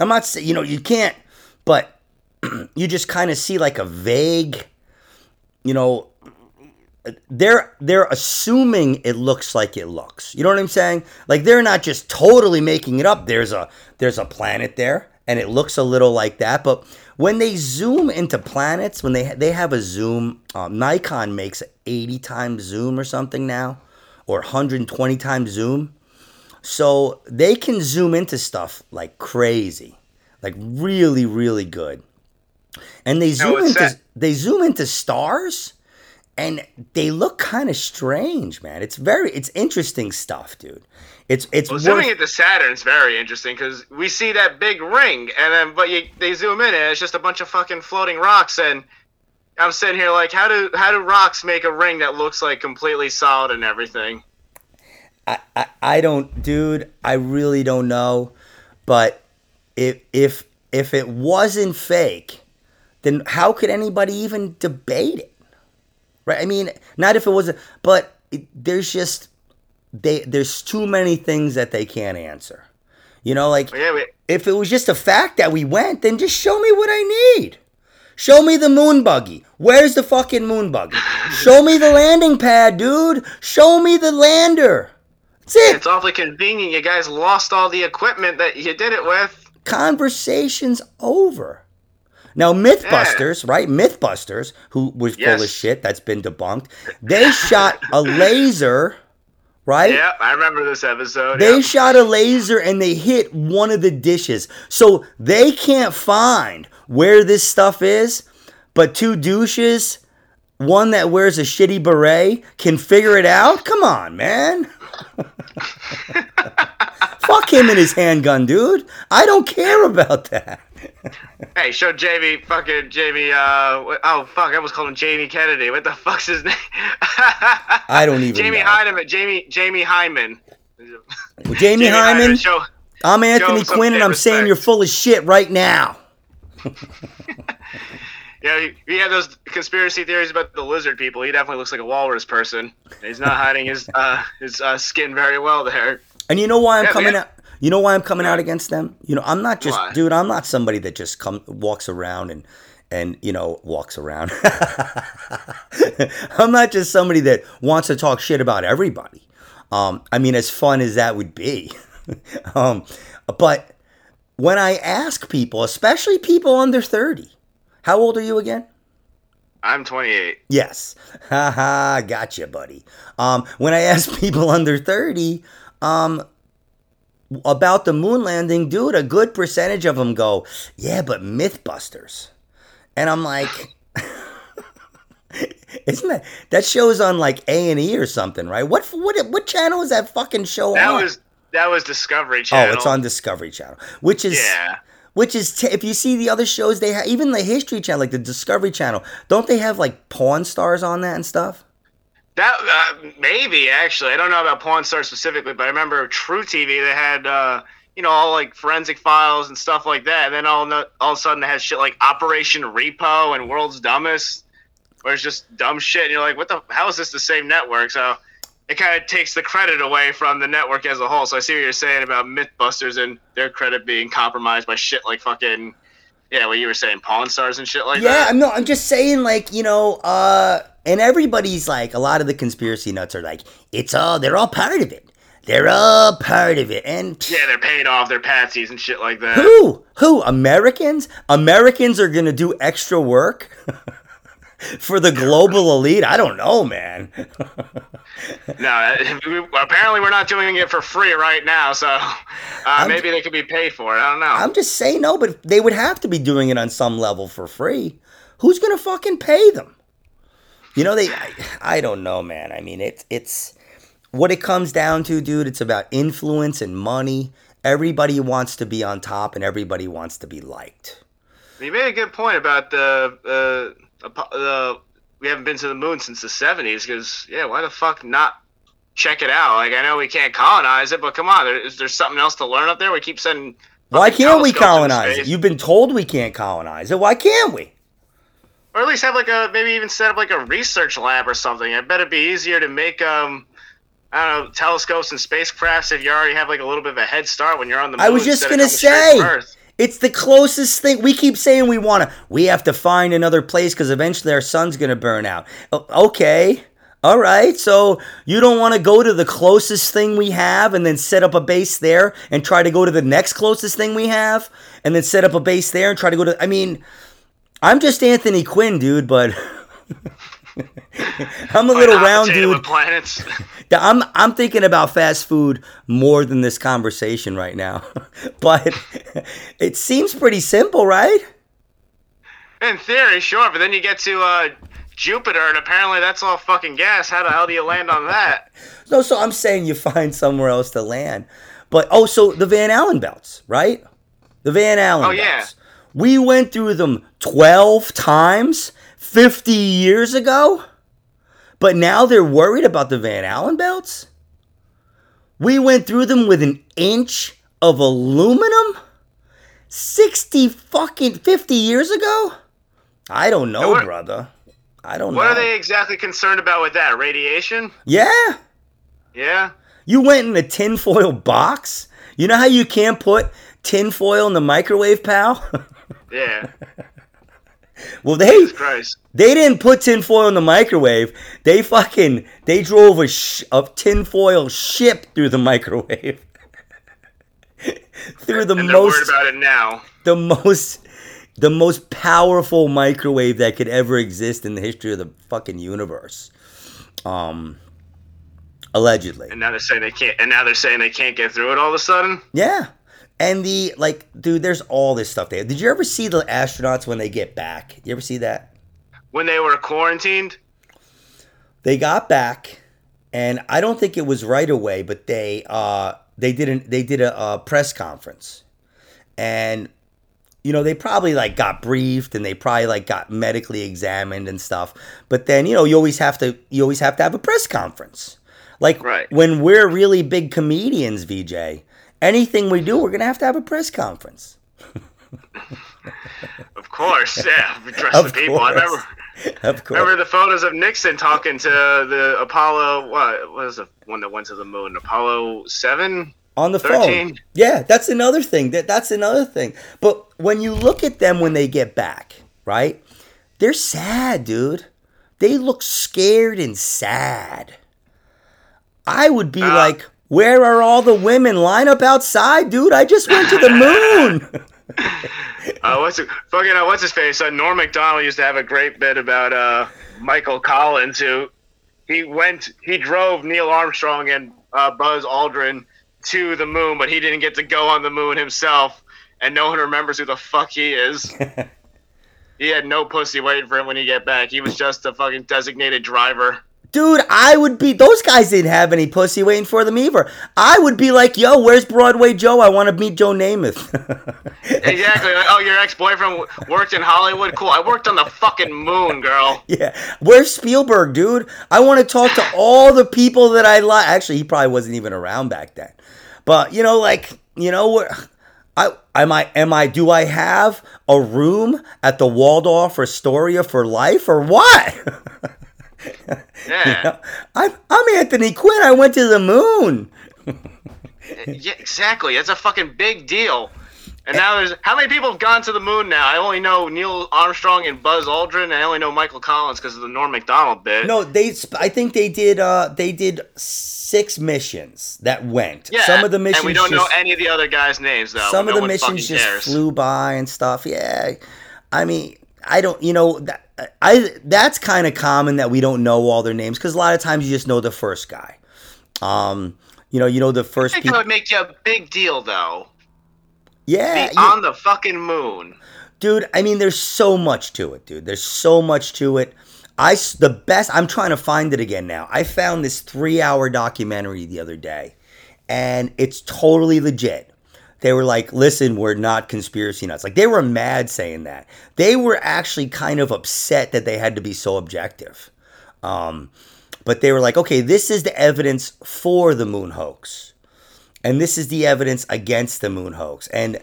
I'm not saying, you know, you can't, but you just kind of see like a vague, you know, they're they're assuming it looks like it looks. You know what I'm saying? Like they're not just totally making it up. There's a there's a planet there and it looks a little like that, but when they zoom into planets, when they they have a zoom, um, Nikon makes 80 times zoom or something now, or 120 times zoom. So they can zoom into stuff like crazy, like really, really good. And they zoom into they zoom into stars, and they look kind of strange, man. It's very it's interesting stuff, dude. It's it's Well, worth- zooming Saturn Saturn's very interesting because we see that big ring, and then but you, they zoom in and it's just a bunch of fucking floating rocks, and I'm sitting here like, how do how do rocks make a ring that looks like completely solid and everything? I, I, I don't, dude. I really don't know. But if if if it wasn't fake, then how could anybody even debate it? Right? I mean, not if it wasn't, but it, there's just they there's too many things that they can't answer. You know, like Yeah, we, if it was just a fact that we went, then just show me what I need. Show me the moon buggy. Where's the fucking moon buggy? Show me the landing pad, dude. Show me the lander. That's it. it's awfully convenient. You guys lost all the equipment that you did it with. Conversation's over. Now, Mythbusters, right? Mythbusters, who was full of shit, that's been debunked. They shot a laser, right? Yeah, I remember this episode. They yeah. shot a laser and they hit one of the dishes. So they can't find where this stuff is, but two douches, one that wears a shitty beret, can figure it out? Come on, man. Fuck him and his handgun, dude. I don't care about that. Hey, show Jamie fucking Jamie. Uh, oh fuck, I was calling Jamie Kennedy. What the fuck's his name? I don't even Jamie know. Hyneman. Jamie Jamie Hyneman. Well, Jamie, Hyneman, Show, I'm Anthony Quinn and I'm respect. saying you're full of shit right now. yeah, we had those conspiracy theories about the lizard people. He definitely looks like a walrus person. He's not hiding his uh, his uh, skin very well there. And you know why I'm Yeah, coming yeah. out? You know why I'm coming out against them? You know, I'm not just, Why? dude. I'm not somebody that just come walks around and and you know walks around. I'm not just somebody that wants to talk shit about everybody. Um, I mean, as fun as that would be, um, but when I ask people, especially people under thirty, how old are you again? I'm 28. Yes. Haha, gotcha, buddy. Um, when I ask people under 30 um, about the moon landing, dude, a good percentage of them go, yeah, but Mythbusters. And I'm like, isn't that, that show's on like A&E or something, right? What, what, what channel is that fucking show That on? was that was Discovery Channel. oh, it's on Discovery Channel, which is Yeah. which is t- if you see the other shows they have even the History Channel, like the Discovery Channel, don't they have like Pawn Stars on that and stuff? That uh, maybe actually, I don't know about Pawn Stars specifically, but I remember truTV. They had uh, you know all like forensic files and stuff like that, and then all all of a sudden they had shit like Operation Repo and World's Dumbest, where it's just dumb shit, and you're like, what the? How is this the same network? So it kind of takes the credit away from the network as a whole. So I see what you're saying about MythBusters and their credit being compromised by shit like fucking. Yeah, what you were saying, Pawn Stars and shit like yeah, that. I'm no, I'm just saying, like you know, uh, and everybody's like, a lot of the conspiracy nuts are like, it's all, they're all part of it. They're all part of it, and Yeah, they're paid off their patsies and shit like that. who, who, Americans? Americans are gonna do extra work for the global elite. I don't know, man. No, uh, apparently we're not doing it for free right now, so uh, maybe they could be paid for it. I don't know. I'm just saying no, but they would have to be doing it on some level for free. Who's gonna fucking pay them? You know, they. I, I don't know, man. I mean, it's it's what it comes down to, dude. It's about influence and money. Everybody wants to be on top, and everybody wants to be liked. you made a good point about the uh, the we haven't been to the moon since the '70s. Because yeah, why the fuck not check it out? Like I know we can't colonize it, but come on, there, is there something else to learn up there? We keep sending. Why can't we colonize it? You've been told we can't colonize it. Why can't we? or at least have like a maybe even set up like a research lab or something. I bet it'd be easier to make um I don't know telescopes and spacecrafts if you already have like a little bit of a head start when you're on the moon. I was just gonna say. It's the closest thing. We keep saying we want to. We have to find another place because eventually our sun's going to burn out. Okay. All right. So you don't want to go to the closest thing we have and then set up a base there and try to go to the next closest thing we have and then set up a base there and try to go to. I mean, I'm just Anthony Quinn, dude, but. I'm a little round dude. planets. I'm I'm thinking about fast food more than this conversation right now. but it seems pretty simple, right? In theory, sure, but then you get to uh, Jupiter, and apparently that's all fucking gas. How the hell do you land on that? No, so I'm saying you find somewhere else to land. But oh, so the Van Allen belts, right? The Van Allen Oh, yeah. belts. We went through them 12 times. 50 years ago? But now they're worried about the Van Allen belts? We went through them with an inch of aluminum? 60 fucking 50 years ago? I don't know, what- brother. I don't What know. are they exactly concerned about with that? Radiation? Yeah. Yeah. You went in a tinfoil box? You know how you can't put tinfoil in the microwave, pal? Yeah. Well, they they didn't put tinfoil in the microwave. They fucking they drove a, sh- a tinfoil ship through the microwave. through the And most about it now. the most the most powerful microwave that could ever exist in the history of the fucking universe. Um allegedly. And now they're saying they can't and now they're saying they can't get through it all of a sudden? Yeah. And the like dude, there's all this stuff there. Did you ever see the astronauts when they get back? You ever see that? When they were quarantined? They got back and I don't think it was right away, but they uh they didn't they did a, a press conference. And you know, they probably like got briefed and they probably like got medically examined and stuff. But then, you know, you always have to you always have to have a press conference. Like Right. when we're really big comedians, VJ, anything we do, we're gonna have to have a press conference. Of course, yeah. We dress Of the people. I course. remember Of course. remember the photos of Nixon talking to the Apollo what was the one that went to the moon? Apollo seven? on the 13? phone. Yeah, that's another thing. That that's another thing. But when you look at them when they get back, right? They're sad, dude. They look scared and sad. I would be Ah. like, "Where are all the women? Line up outside, dude. I just went to the moon." Uh, what's it, fucking uh, what's his face? Uh, Norm Macdonald used to have a great bit about uh, Michael Collins, who he went, he drove Neil Armstrong and uh, Buzz Aldrin to the moon, but he didn't get to go on the moon himself, and no one remembers who the fuck he is. he had no pussy waiting for him when he get back. He was just a fucking designated driver. Dude, I would be. Those guys didn't have any pussy waiting for them either. I would be like, "Yo, where's Broadway Joe? I want to meet Joe Namath." Exactly. Like, oh, your ex-boyfriend worked in Hollywood. Cool. I worked on the fucking moon, girl. Yeah, where's Spielberg, dude? I want to talk to all the people that I like. Actually, he probably wasn't even around back then. But you know, like you know? I am I am I do I have a room at the Waldorf Astoria for life or what? Yeah. I'm I'm Anthony Quinn. I went to the moon. Yeah, exactly. That's a fucking big deal. And now there's how many people have gone to the moon now? I only know Neil Armstrong and Buzz Aldrin. And I only know Michael Collins because of the Norm Macdonald bit. No, they. I think they did. Uh, they did six missions that went. yeah, Some of the missions. and we don't just, know any of the other guys' names though. some no of the missions just cares. flew by and stuff. Yeah, I mean, I don't. You know, that, I that's kind of common that we don't know all their names because a lot of times you just know the first guy. Um, you know, you know the I first think it people. would make you a big deal though. Yeah, Be you- on the fucking moon. dude. I mean, there's so much to it, dude. There's so much to it. I the best. I'm trying to find it again now. I found this three hour documentary the other day, and it's totally legit. They were like, "Listen, we're not conspiracy nuts." Like they were mad saying that. They were actually kind of upset that they had to be so objective. Um, but they were like, "Okay, this is the evidence for the moon hoax." and this is the evidence against the moon hoax and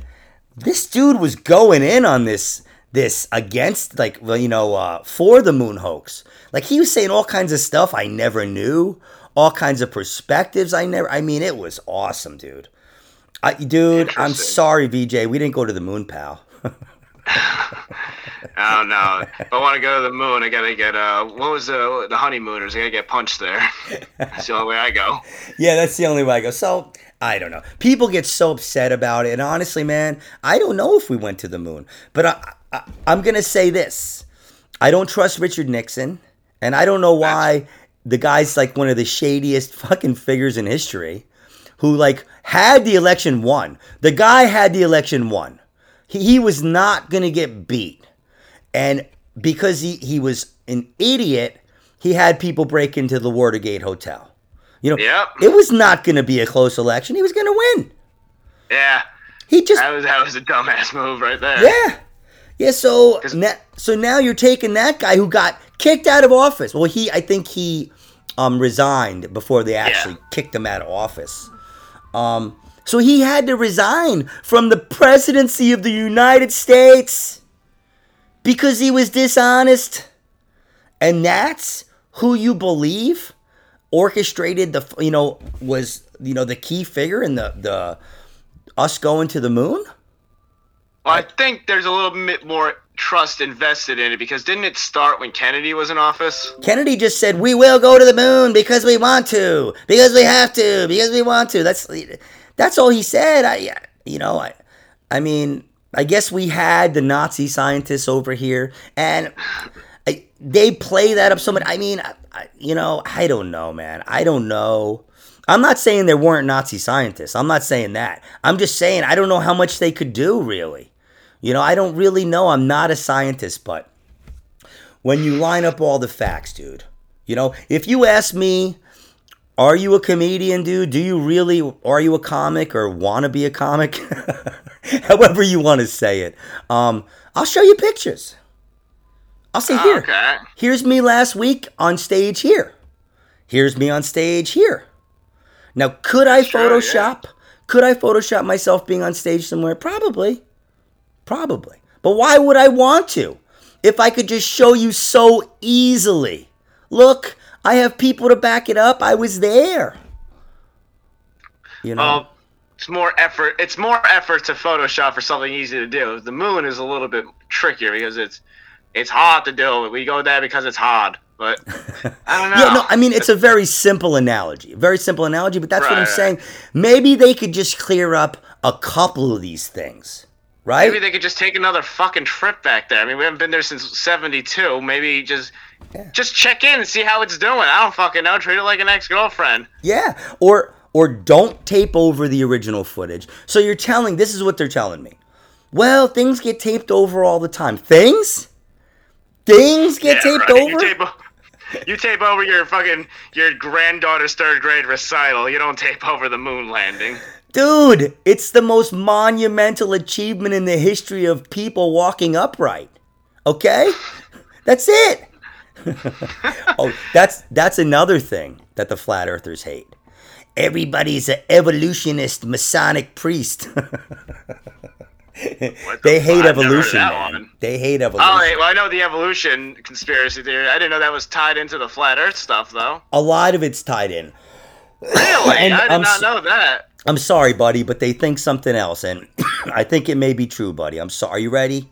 this dude was going in on this this against like well you know uh, for the moon hoax like he was saying all kinds of stuff i never knew all kinds of perspectives i never i mean it was awesome dude I, dude i'm sorry vj we didn't go to the moon pal I don't know. if I want to go to the moon, I gotta get uh, what was the the honeymooners? I gotta get punched there. That's the only way I go. yeah that's the only way i go so i don't know people get so upset about it and honestly man i don't know if we went to the moon but I, I, i'm gonna say this I don't trust Richard Nixon, and I don't know why the guy's like one of the shadiest fucking figures in history, who like had the election won. The guy had the election won. He, he was not gonna get beat, and because he he was an idiot, he had people break into the Watergate Hotel. You know, Yep. it was not gonna be a close election. He was gonna win. Yeah, He just that was that was a dumbass move right there. yeah. Yeah, so na- so now you're taking that guy who got kicked out of office. Well, he I think he um, resigned before they actually kicked him out of office. Um, so he had to resign from the presidency of the United States because he was dishonest, and that's who you believe orchestrated the you know was you know the key figure in the the us going to the moon. Well, I think there's a little bit more trust invested in it because didn't it start when Kennedy was in office? Kennedy just said, "We will go to the moon because we want to, because we have to, because we want to." That's that's all he said. I, you know, I, I mean, I guess we had the Nazi scientists over here, and I, they play that up so much. I mean, I, I, you know, I don't know, man. I don't know. I'm not saying there weren't Nazi scientists. I'm not saying that. I'm just saying I don't know how much they could do, really. You know, I don't really know. I'm not a scientist, but when you line up all the facts, dude. You know, if you ask me, are you a comedian, dude? Do you really, are you a comic or want to be a comic? However you want to say it. Um, I'll show you pictures. I'll say, Oh, here, okay. here's me last week on stage here. Here's me on stage here. Now, could I Sure, yeah. Photoshop? Could I Photoshop myself being on stage somewhere? Probably. Probably. But why would I want to? If I could just show you so easily. Look, I have people to back it up. I was there. You know? Well, it's more effort. It's more effort to Photoshop for something easy to do. The moon is a little bit trickier because it's it's hard to do. We go there because it's hard. But I don't know. Yeah, no, I mean it's a very simple analogy. Very simple analogy, but that's what I'm Right. saying. Maybe they could just clear up a couple of these things. Right? Maybe they could just take another fucking trip back there. I mean, we haven't been there since '72. Maybe just just check in and see how it's doing. I don't fucking know. Treat it like an ex-girlfriend. Yeah, or or don't tape over the original footage. So you're telling this is what they're telling me. Well, things get taped over all the time. Things? Things get Yeah, taped right. over? You tape, o- you tape over your fucking your granddaughter's third grade recital. You don't tape over the moon landing. Dude, it's the most monumental achievement in the history of people walking upright. Okay? That's it. oh, that's that's another thing that the flat earthers hate. Everybody's an evolutionist Masonic priest. What they hate? I've never heard of evolution, that man. one. They hate oh, evolution. Oh, wait, well, I know the evolution conspiracy theory. I didn't know that was tied into the flat Earth stuff, though. A lot of it's tied in. Really? And I did I'm not s- know that. I'm sorry, buddy, but they think something else, and I think it may be true, buddy. I'm sorry. Are you ready?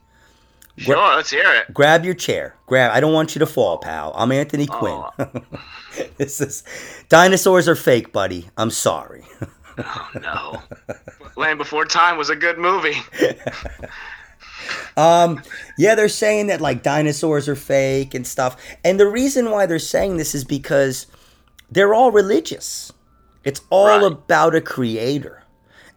Sure, let's hear it. Grab your chair. Grab. I don't want you to fall, pal. I'm Anthony Quinn. Oh. this is dinosaurs are fake, buddy. I'm sorry. Oh no. Land Before Time was a good movie. Um, yeah, they're saying that like dinosaurs are fake and stuff. And the reason why they're saying this is because they're all religious. It's all Right. about a creator.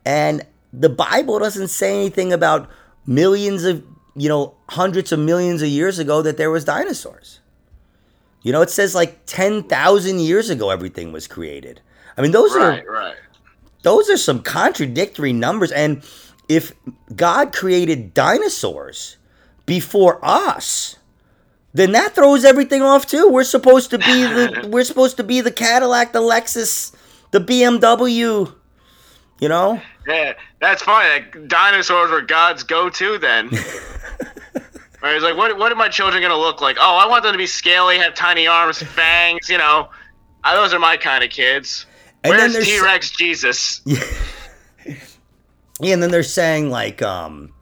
And the Bible doesn't say anything about millions of, you know, hundreds of millions of years ago that there was dinosaurs. You know, it says like 10,000 years ago everything was created. I mean, those are Right, right. those are some contradictory numbers and if god created dinosaurs before us then that throws everything off too we're supposed to be the we're supposed to be the cadillac the lexus the bmw you know Yeah, that's funny. Like, dinosaurs were God's go-to then. Where he's like, what, what are my children going to look like? Oh, I want them to be scaly, have tiny arms, fangs, you know. Uh, those are my kind of kids. And Where's T-Rex Jesus? Yeah, and then they're saying like um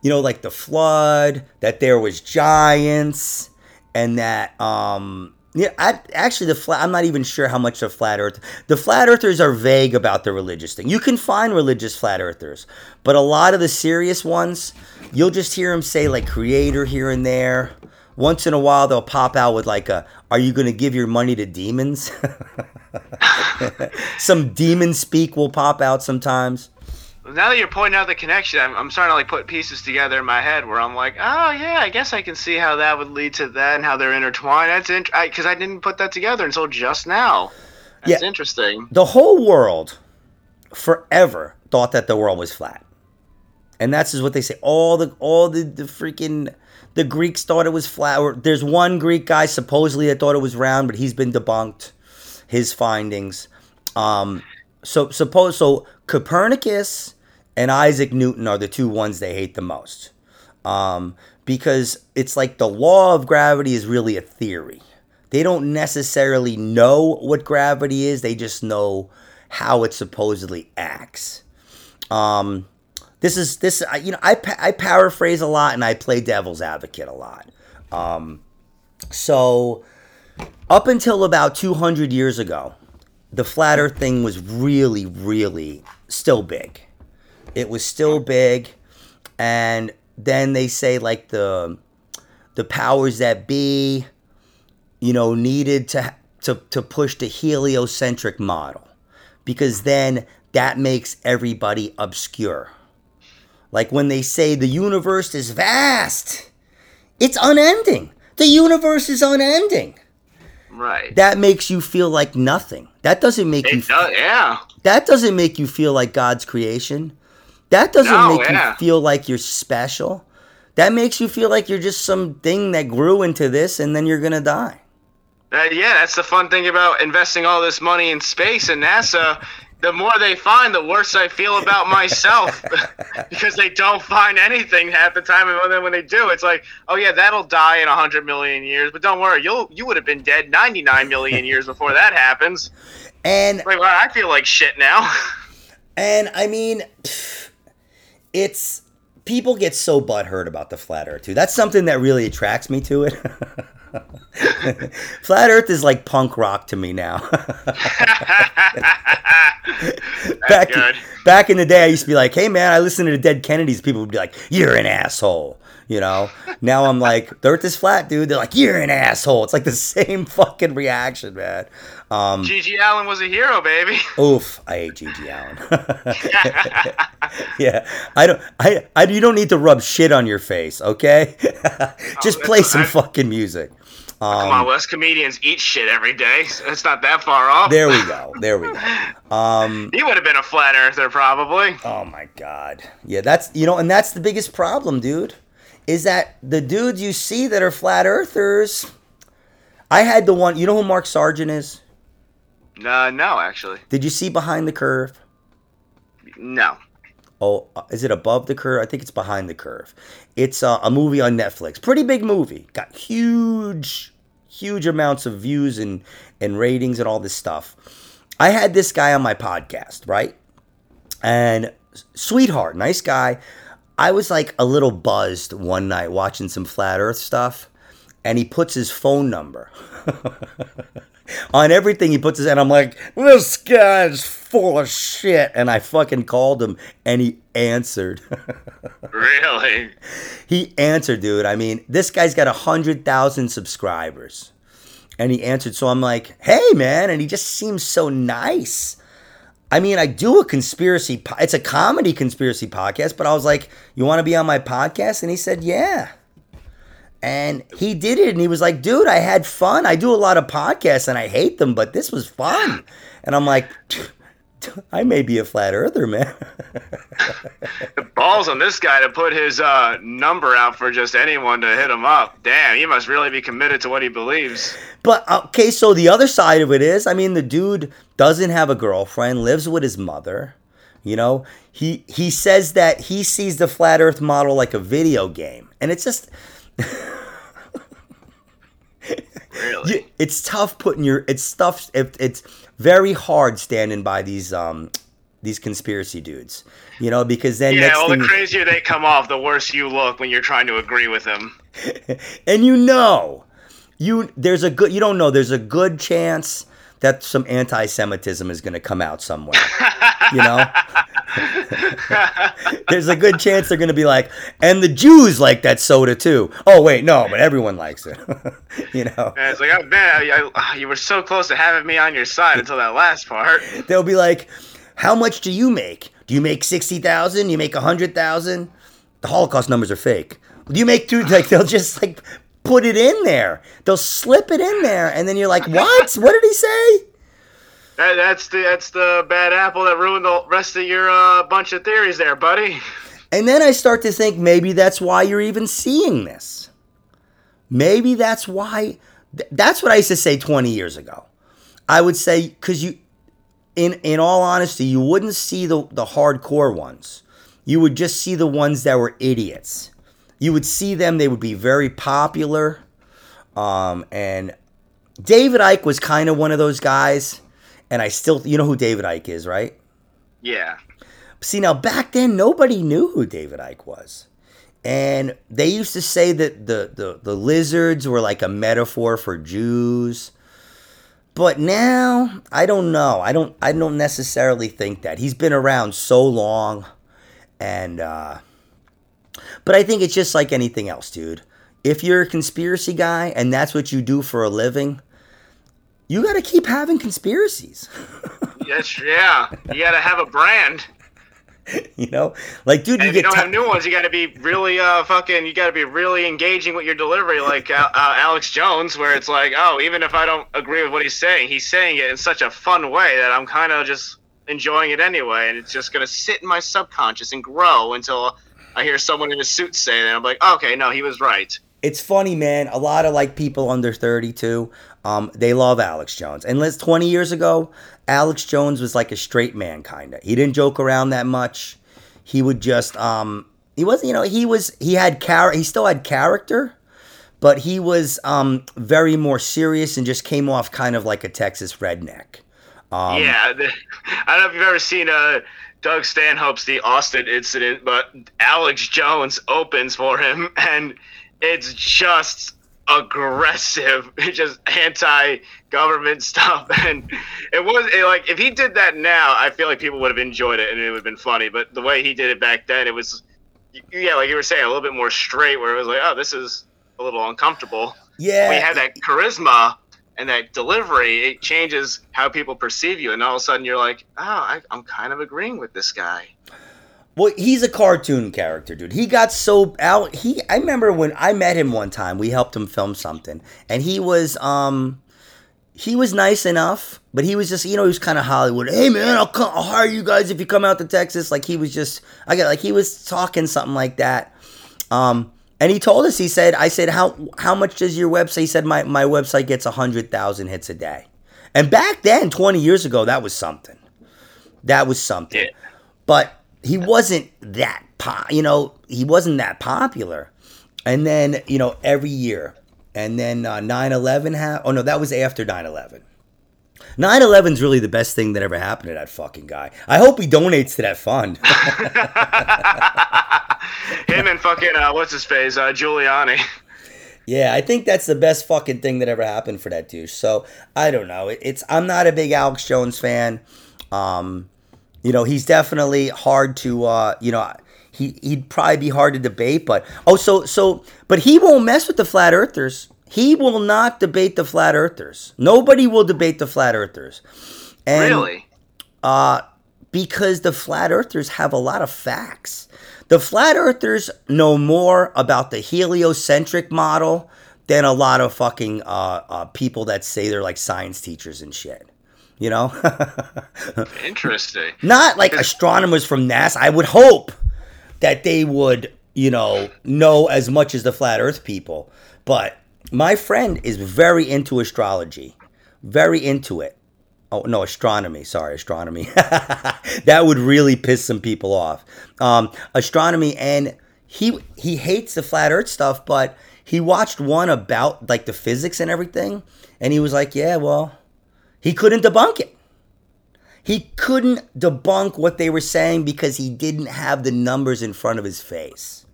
you know like the flood that there was giants and that um yeah, I, actually, the flat. I'm not even sure how much the flat Earth. The flat earthers are vague about the religious thing. You can find religious flat earthers, but a lot of the serious ones, you'll just hear them say like creator here and there. Once in a while, they'll pop out with like a, "Are you going to give your money to demons?" Some demon speak will pop out sometimes. Now that you're pointing out the connection, I'm, I'm starting to like put pieces together in my head where I'm like, oh yeah, I guess I can see how that would lead to that and how they're intertwined. That's int- because I, didn't put that together until just now. That's Yeah. interesting. the whole world forever thought that the world was flat. and that's just what they say. All the all the, the freaking the Greeks thought it was flat. Or there's one Greek guy supposedly that thought it was round, but he's been debunked. His findings. Um, so suppose so Copernicus and Isaac Newton are the two ones they hate the most, um, because it's like the law of gravity is really a theory. They don't necessarily know what gravity is. They just know how it supposedly acts. Um, this is this you know I I paraphrase a lot and I play devil's advocate a lot. Um, so up until about 200 years ago, the flat Earth thing was really really still big. It was still big, and then they say like the the powers that be, you know, needed to to to push the heliocentric model because then that makes everybody obscure like when they say the universe is vast, it's unending. The universe is unending. Right. That makes you feel like nothing. That doesn't make it you. Does, yeah. That doesn't make you feel like God's creation. That doesn't No, make yeah. you feel like you're special. That makes you feel like you're just some thing that grew into this and then you're gonna die. Uh, yeah, that's the fun thing about investing all this money in space and NASA. The more they find, the worse I feel about myself because they don't find anything half the time, and then when they do, it's like, oh yeah, that'll die in hundred million years, but don't worry, you'll you would have been dead ninety nine million years before that happens. And Like, well, I feel like shit now. And I mean, it's people get so butthurt about the flat Earth too. That's something that really attracts me to it. flat Earth is like punk rock to me now. back, good. back in the day, I used to be like, "Hey man, I listen to the Dead Kennedys." People would be like, "You're an asshole," you know. Now I'm like, "The Earth is flat, dude." They're like, "You're an asshole." It's like the same fucking reaction, man. Um, GG Allin was a hero, baby. Oof, I hate GG Allin. yeah, I don't. I, I. You don't need to rub shit on your face, okay? Just Oh, play some I- fucking music. Come Um, on, West comedians eat shit every day. so It's not that far off. there we go. There we go. Um, He would have been a flat earther, probably. oh my god. Yeah, that's you know, and that's the biggest problem, dude. Is that the dudes you see that are flat earthers? I had the one. You know who Mark Sargent is? Uh, no, actually, Did you see Behind the Curve? no. Oh, uh, is it above the curve? I think it's behind the curve. It's uh, a movie on Netflix. Pretty big movie. Got huge, huge amounts of views and and ratings and all this stuff. I had this guy on my podcast, right? And sweetheart, nice guy. I was like a little buzzed one night watching some flat Earth stuff, and he puts his phone number on everything. He puts his, and I'm like, this guy's full of shit. And I fucking called him, and he answered. Really? he answered, dude. I mean, this guy's got a hundred thousand subscribers, and he answered. So I'm like, hey, man, and he just seems so nice. I mean, I do a conspiracy. Po- it's a comedy conspiracy podcast, but I was like, "You want to be on my podcast?" And he said, "Yeah." And he did it, and he was like, "Dude, I had fun. I do a lot of podcasts, and I hate them, but this was fun." And I'm like, "I may be a flat earther, man." Balls on this guy to put his uh, number out for just anyone to hit him up. Damn, he must really be committed to what he believes. But okay, so the other side of it is, I mean, the dude doesn't have a girlfriend, lives with his mother. You know, he he says that he sees the flat Earth model like a video game, and it's just Really? it's tough putting your it's tough. It, it's very hard standing by these um these conspiracy dudes. You know, because then Yeah, well, thing the crazier they come off, the worse you look when you're trying to agree with them. and you know you there's a good you don't know there's a good chance that some anti-semitism is going to come out somewhere you know? There's a good chance they're going to be like and the jews like that soda too. Oh wait no but everyone likes it you know? And it's like, oh, man, I, I, oh, you were so close to having me on your side until that last part. they'll be like how much do you make? Do you make 60000 you make a 100000 the holocaust numbers are fake. Do you make two like they'll just like put it in there they'll slip it in there and then you're like what what did he say That, that's the that's the bad apple that ruined the rest of your uh, bunch of theories there, buddy. And then I start to think maybe that's why you're even seeing this. Maybe that's why. th- That's what I used to say 20 years ago. I would say because you, in in all honesty, you wouldn't see the the hardcore ones. You would just see the ones that were idiots. You would see them; they would be very popular. Um, and David Icke was kind of one of those guys. And I still, you know who David Icke is, right? Yeah. See, now back then, nobody knew who David Icke was. And they used to say that the, the, the lizards were like a metaphor for Jews. But now, I don't know. I don't I don't necessarily think that. He's been around so long. And uh but I think it's just like anything else, dude. If you're a conspiracy guy and that's what you do for a living, you got to keep having conspiracies. Yes, yeah. You got to have a brand. you know, like dude, you if you don't ti- have new ones, you got to be really uh fucking. You got to be really engaging with your delivery, like uh, uh, Alex Jones, where it's like, oh, even if I don't agree with what he's saying, he's saying it in such a fun way that I'm kind of just enjoying it anyway, and it's just gonna sit in my subconscious and grow until I hear someone in a suit say that. I'm like, okay, no, he was right. it's funny, man. A lot of like people under 32, um, they love Alex Jones. And let's 20 years ago, Alex Jones was like a straight man kind of. He didn't joke around that much. He would just um he wasn't, you know, he was he had char he still had character, but he was um very more serious and just came off kind of like a Texas redneck. Um, yeah, I don't know if you've ever seen uh, Doug Stanhope's The Austin Incident, but Alex Jones opens for him, and it's just aggressive, just anti-government stuff, and it was it, like if he did that now, I feel like people would have enjoyed it and it would have been funny. But the way he did it back then, it was yeah, like you were saying, a little bit more straight, where it was like, oh, this is a little uncomfortable Yeah. we had that charisma and that delivery, it changes how people perceive you, and all of a sudden you're like, oh, I, I'm kind of agreeing with this guy. Well, he's a cartoon character, dude. He got so out. He, I remember when I met him one time. We helped him film something, and he was, um, he was nice enough, but he was just, you know, he was kind of Hollywood. Hey, man, I'll come, I'll hire you guys if you come out to Texas. Like he was just, I got like he was talking something like that. Um, and he told us, he said, I said, how how much does your website? He said, my my website gets hundred thousand hits a day. And back then, twenty years ago, that was something. That was something Yeah. but he wasn't that po- you know he wasn't that popular and then you know every year and then uh, 9-11 ha- oh no that was after 9-11 9-11 is really the best thing that ever happened to that fucking guy. I hope he donates to that fund. Him and fucking uh, what's his face, uh, Giuliani. yeah i think that's the best fucking thing that ever happened for that douche. So i don't know. It's i'm not a big alex jones fan. Um you know he's definitely hard to uh you know he he'd probably be hard to debate but oh so so but he won't mess with the flat earthers he will not debate the flat earthers nobody will debate the flat earthers and really? uh because the flat earthers have a lot of facts the flat earthers know more about the heliocentric model than a lot of fucking uh, uh people that say they're like science teachers and shit you know Interesting. not like astronomers from NASA. I would hope that they would, you know, know as much as the flat Earth people. But my friend is very into astrology, very into it. Oh no, astronomy. Sorry, astronomy. that would really piss some people off. Um, astronomy, and he he hates the flat Earth stuff, but he watched one about like the physics and everything, and he was like, "Yeah, well, he couldn't debunk it." He couldn't debunk what they were saying because he didn't have the numbers in front of his face.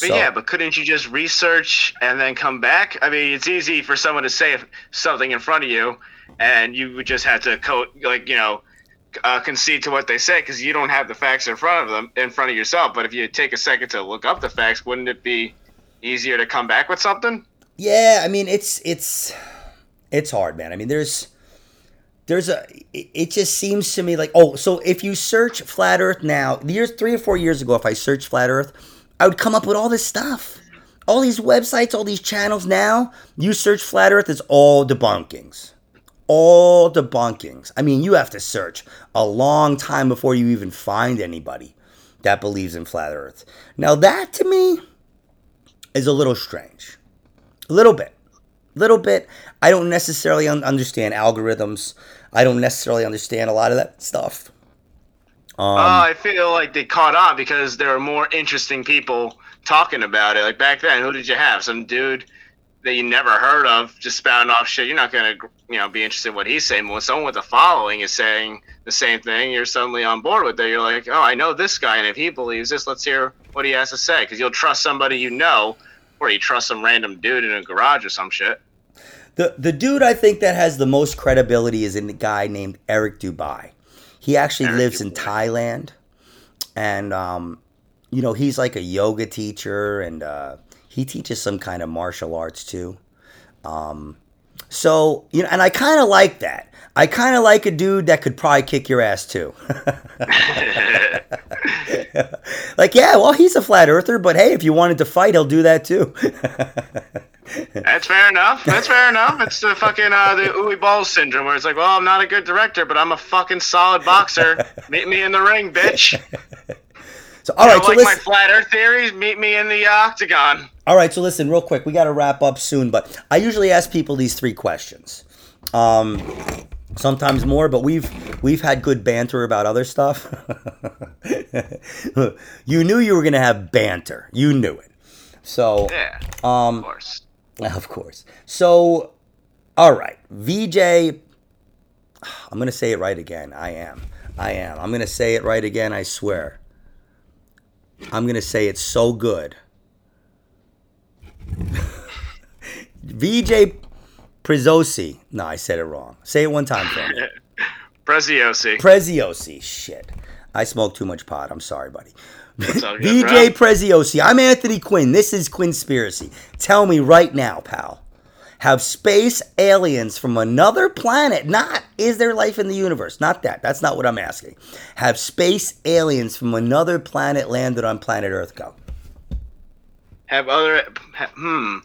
But yeah, but couldn't you just research and then come back? I mean, it's easy for someone to say something in front of you, and you would just have to co- like you know uh, concede to what they say because you don't have the facts in front of them in front of yourself. But if you take a second to look up the facts, wouldn't it be easier to come back with something? Yeah, I mean it's it's it's hard, man. I mean there's there's a it it just seems to me like oh so if you search flat earth now years three or four years ago if i searched flat earth i would come up with all this stuff all these websites all these channels now you search flat earth it's all debunkings all debunkings i mean you have to search a long time before you even find anybody that believes in flat Earth. Now that to me is a little strange, a little bit, A little bit. I don't necessarily un- understand algorithms. I don't necessarily understand a lot of that stuff. Um, uh, I feel like they caught on because there were more interesting people talking about it. Like back then, who did you have? Some dude that you never heard of just spouting off shit. You're not gonna, you know, be interested in what he's saying. But when someone with a following is saying the same thing, you're suddenly on board with it. You're like, oh, I know this guy, and if he believes this, let's hear what he has to say. Because you'll trust somebody you know, or you trust some random dude in a garage or some shit. The the dude I think that has the most credibility is a guy named Eric Dubay. He actually lives in. Thailand, and um, you know he's like a yoga teacher, and uh, he teaches some kind of martial arts too. Um, so you know, and I kind of like that. I kind of like a dude that could probably kick your ass too. like, yeah, well, he's a flat earther, but hey, if you wanted to fight, he'll do that too. That's fair enough. That's fair enough. It's the fucking uh, the Uwe Boll's syndrome, where it's like, well, I'm not a good director, but I'm a fucking solid boxer. Meet me in the ring, bitch. so, all right, so like listen. my flat Earth theories? Meet me in the octagon. All right, so listen, real quick, we got to wrap up soon, but I usually ask people these three questions. Um, sometimes more, but we've we've had good banter about other stuff. you knew you were gonna have banter. You knew it. So, Yeah, um, of course. of course. So, all right, VJ. I'm gonna say it right again. I am. I am. I'm gonna say it right again. I swear. I'm gonna say it's so good. VJ Preziosi. No, I said it wrong. Say it one time for me. Preziosi. Preziosi. Shit. I smoked too much pot. I'm sorry, buddy. good, Preziosi. I'm Anthony Quinn. This is Quinnspiracy. Tell me right now, pal. Have space aliens from another planet, not is there life in the universe? Not that. That's not what I'm asking. Have space aliens from another planet landed on planet Earth? Go. Have other. Hmm.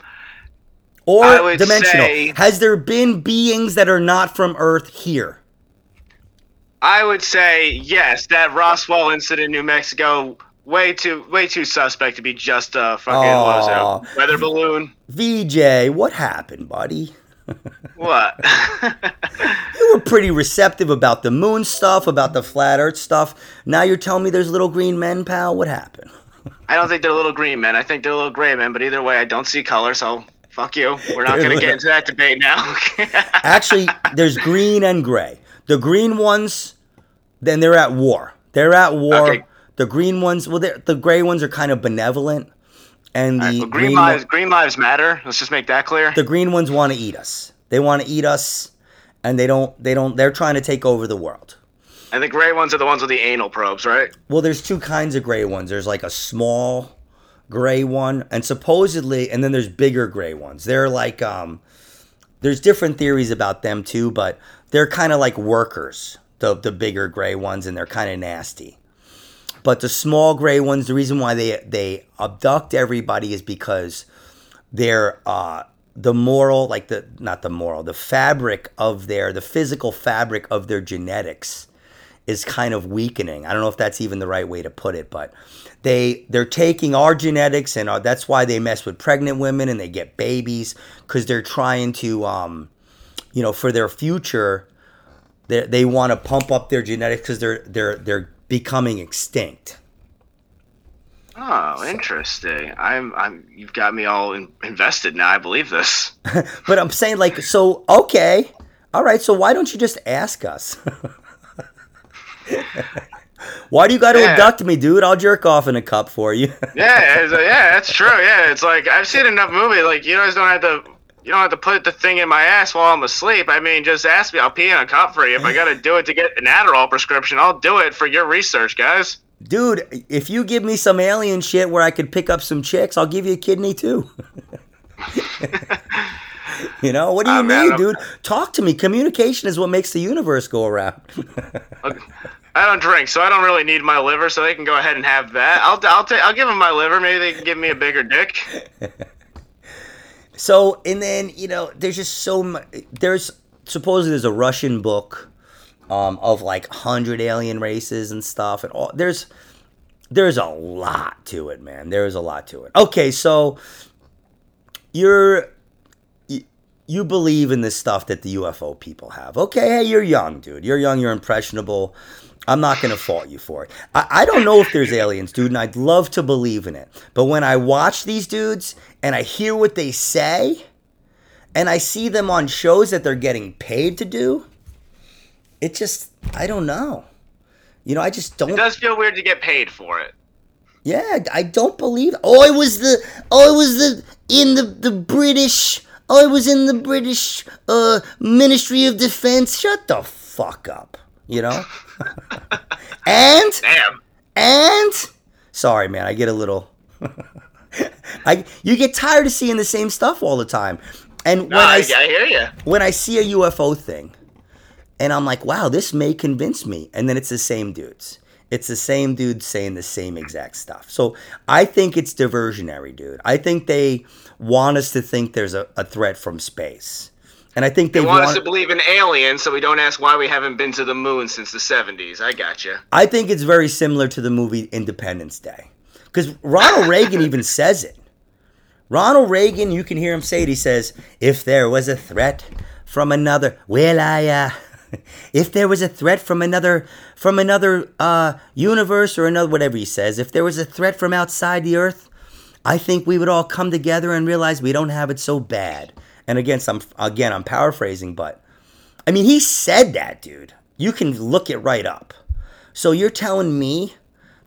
Or dimensional. say- Has there been beings that are not from Earth here? I would say yes. That Roswell incident in New Mexico, way too, way too suspect to be just a fucking Aw. it, weather balloon. VJ, what happened, buddy? What? You were pretty receptive about the moon stuff, about the flat Earth stuff. Now you're telling me there's little green men, pal. What happened? I don't think they're little green men. I think they're little gray men. But either way, I don't see color. So fuck you. We're not They're gonna little- get into that debate now. Actually, there's green and gray. The green ones, then they're at war. They're at war. Okay. The green ones, well, they're- the gray ones are kind of benevolent, and the well, green, green lives, one- green lives matter. Let's just make that clear. the green ones want to eat us. They want to eat us, and they don't. They don't. They're trying to take over the world. And the gray ones are the ones with the anal probes, right? Well, there's two kinds of gray ones. There's like a small gray one, and supposedly, and then there's bigger gray ones. They're like, um, there's different theories about them too, but they're kind of like workers. The the bigger gray ones, and they're kind of nasty. But the small gray ones, the reason why they they abduct everybody is because they're uh, the moral, like the not the moral, the fabric of their the physical fabric of their genetics is kind of weakening. I don't know if that's even the right way to put it, but they they're taking our genetics and uh, that's why they mess with pregnant women and they get babies because they're trying to, um, you know, for their future, they they want to pump up their genetics because they're they're they're becoming extinct. Oh, interesting. I'm, I'm. You've got me all in, invested now. I believe this. But I'm saying like, so okay, all right. So why don't you just ask us? why do you got to Yeah. abduct me, dude? I'll jerk off in a cup for you. Yeah, yeah, that's true. Yeah, it's like I've seen enough movies. Like you guys don't have to. You don't have to put the thing in my ass while I'm asleep. I mean, just ask me. I'll pee in a cup for you. If I got to do it to get an Adderall prescription, I'll do it for your research, guys. Dude, if you give me some alien shit where I could pick up some chicks, I'll give you a kidney too. you know, what do you Ah, man, need, dude? Talk to me. Communication is what makes the universe go around. I don't drink, so I don't really need my liver. So they can go ahead and have that. I'll I'll take I'll give them my liver. Maybe they can give me a bigger dick. so, and then, you know, there's just so much. There's supposedly there's a Russian book um, of like 100 alien races and stuff. And all there's there's a lot to it, man. There is a lot to it. Okay, so you're you, you believe in this stuff that the UFO people have. Okay, hey, you're young, dude. You're young. You're impressionable. I'm not going to fault you for it. I, I don't know if there's aliens, dude, and I'd love to believe in it. But when I watch these dudes and I hear what they say, and I see them on shows that they're getting paid to do, it just, I don't know. You know, I just don't. It does feel weird to get paid for it. Yeah, I don't believe. Oh, it was the. Oh, it was the in the the British. Oh, it was in the British uh Ministry of Defense. Shut the fuck up. You know. and Damn. and sorry, man, I get a little. I you get tired of seeing the same stuff all the time, and when No, I, I, hear you. when I see a UFO thing, and I'm like, wow, this may convince me. And then it's the same dudes. It's the same dudes saying the same exact stuff. So I think it's diversionary, dude. I think they want us to think there's a, a threat from space. And I think they, They want us to believe in aliens, so we don't ask why we haven't been to the moon since the '70s. I gotcha. I think it's very similar to the movie Independence Day. Because Ronald Reagan even says it. Ronald Reagan, you can hear him say it. He says, if there was a threat from another, well, I, uh, if there was a threat from another, from another uh, universe or another, whatever he says, if there was a threat from outside the earth, I think we would all come together and realize we don't have it so bad. And again, I'm again, I'm paraphrasing, but I mean, he said that, dude. You can look it right up. So you're telling me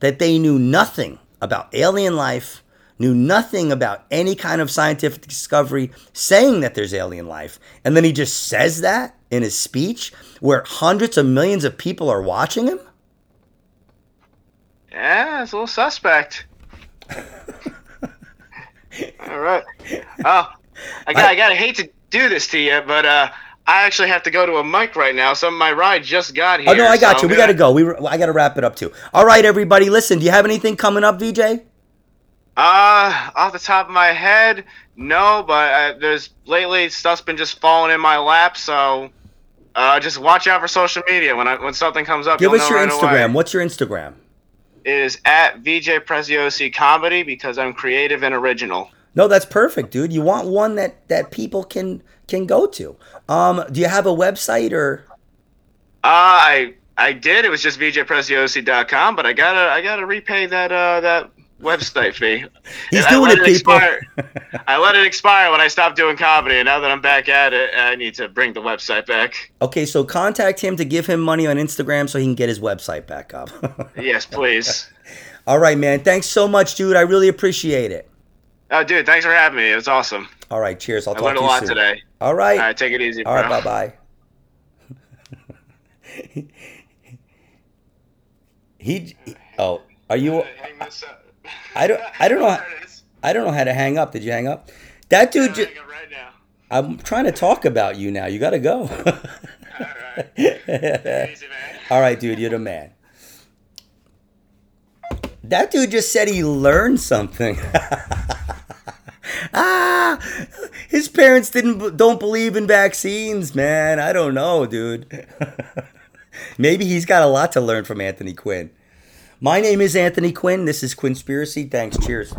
that they knew nothing about alien life, knew nothing about any kind of scientific discovery saying that there's alien life, and then he just says that in his speech where hundreds of millions of people are watching him? Yeah, it's a little suspect. All right. Oh, I got. I, gotta hate to do this to you, but uh, I actually have to go to a mic right now. Some of my ride just got here. Oh no, I got so you. We got to go. We I got to wrap it up too. All right, everybody, listen. Do you have anything coming up, VJ? Uh, off the top of my head, no. But uh, there's lately stuff's been just falling in my lap, so uh, just watch out for social media when I when something comes up. Give us your right Instagram. Away. What's your Instagram? It is at VJ Preziosi Comedy because I'm creative and original. No, that's perfect, dude. You want one that that people can can go to. Um, do you have a website or? Uh, I I did. It was just vjpreziosi.com, but I gotta I gotta repay that uh that website fee. He's And doing let it, people. I let it expire when I stopped doing comedy, and now that I'm back at it, I need to bring the website back. Okay, so contact him to give him money on Instagram so he can get his website back up. Yes, please. All right, man. Thanks so much, dude. I really appreciate it. Oh, dude, thanks for having me. It was awesome. All right, cheers. I'll I talk learned to a you lot today. All right. All right, take it easy, bro. All right, bye bye. he, oh, are you? Up. Uh, I don't- I don't know how- There it is. I don't know how to hang up. Did you hang up? That dude. Ju- right. I'm trying to talk about you now. You got to go. All right. Easy. All right, dude, you're the man. That dude just said he learned something. Ah, his parents didn't don't believe in vaccines, man. I don't know, dude. Maybe he's got a lot to learn from Anthony Quinn. My name is Anthony Quinn. This is Quinnspiracy. Thanks. Cheers.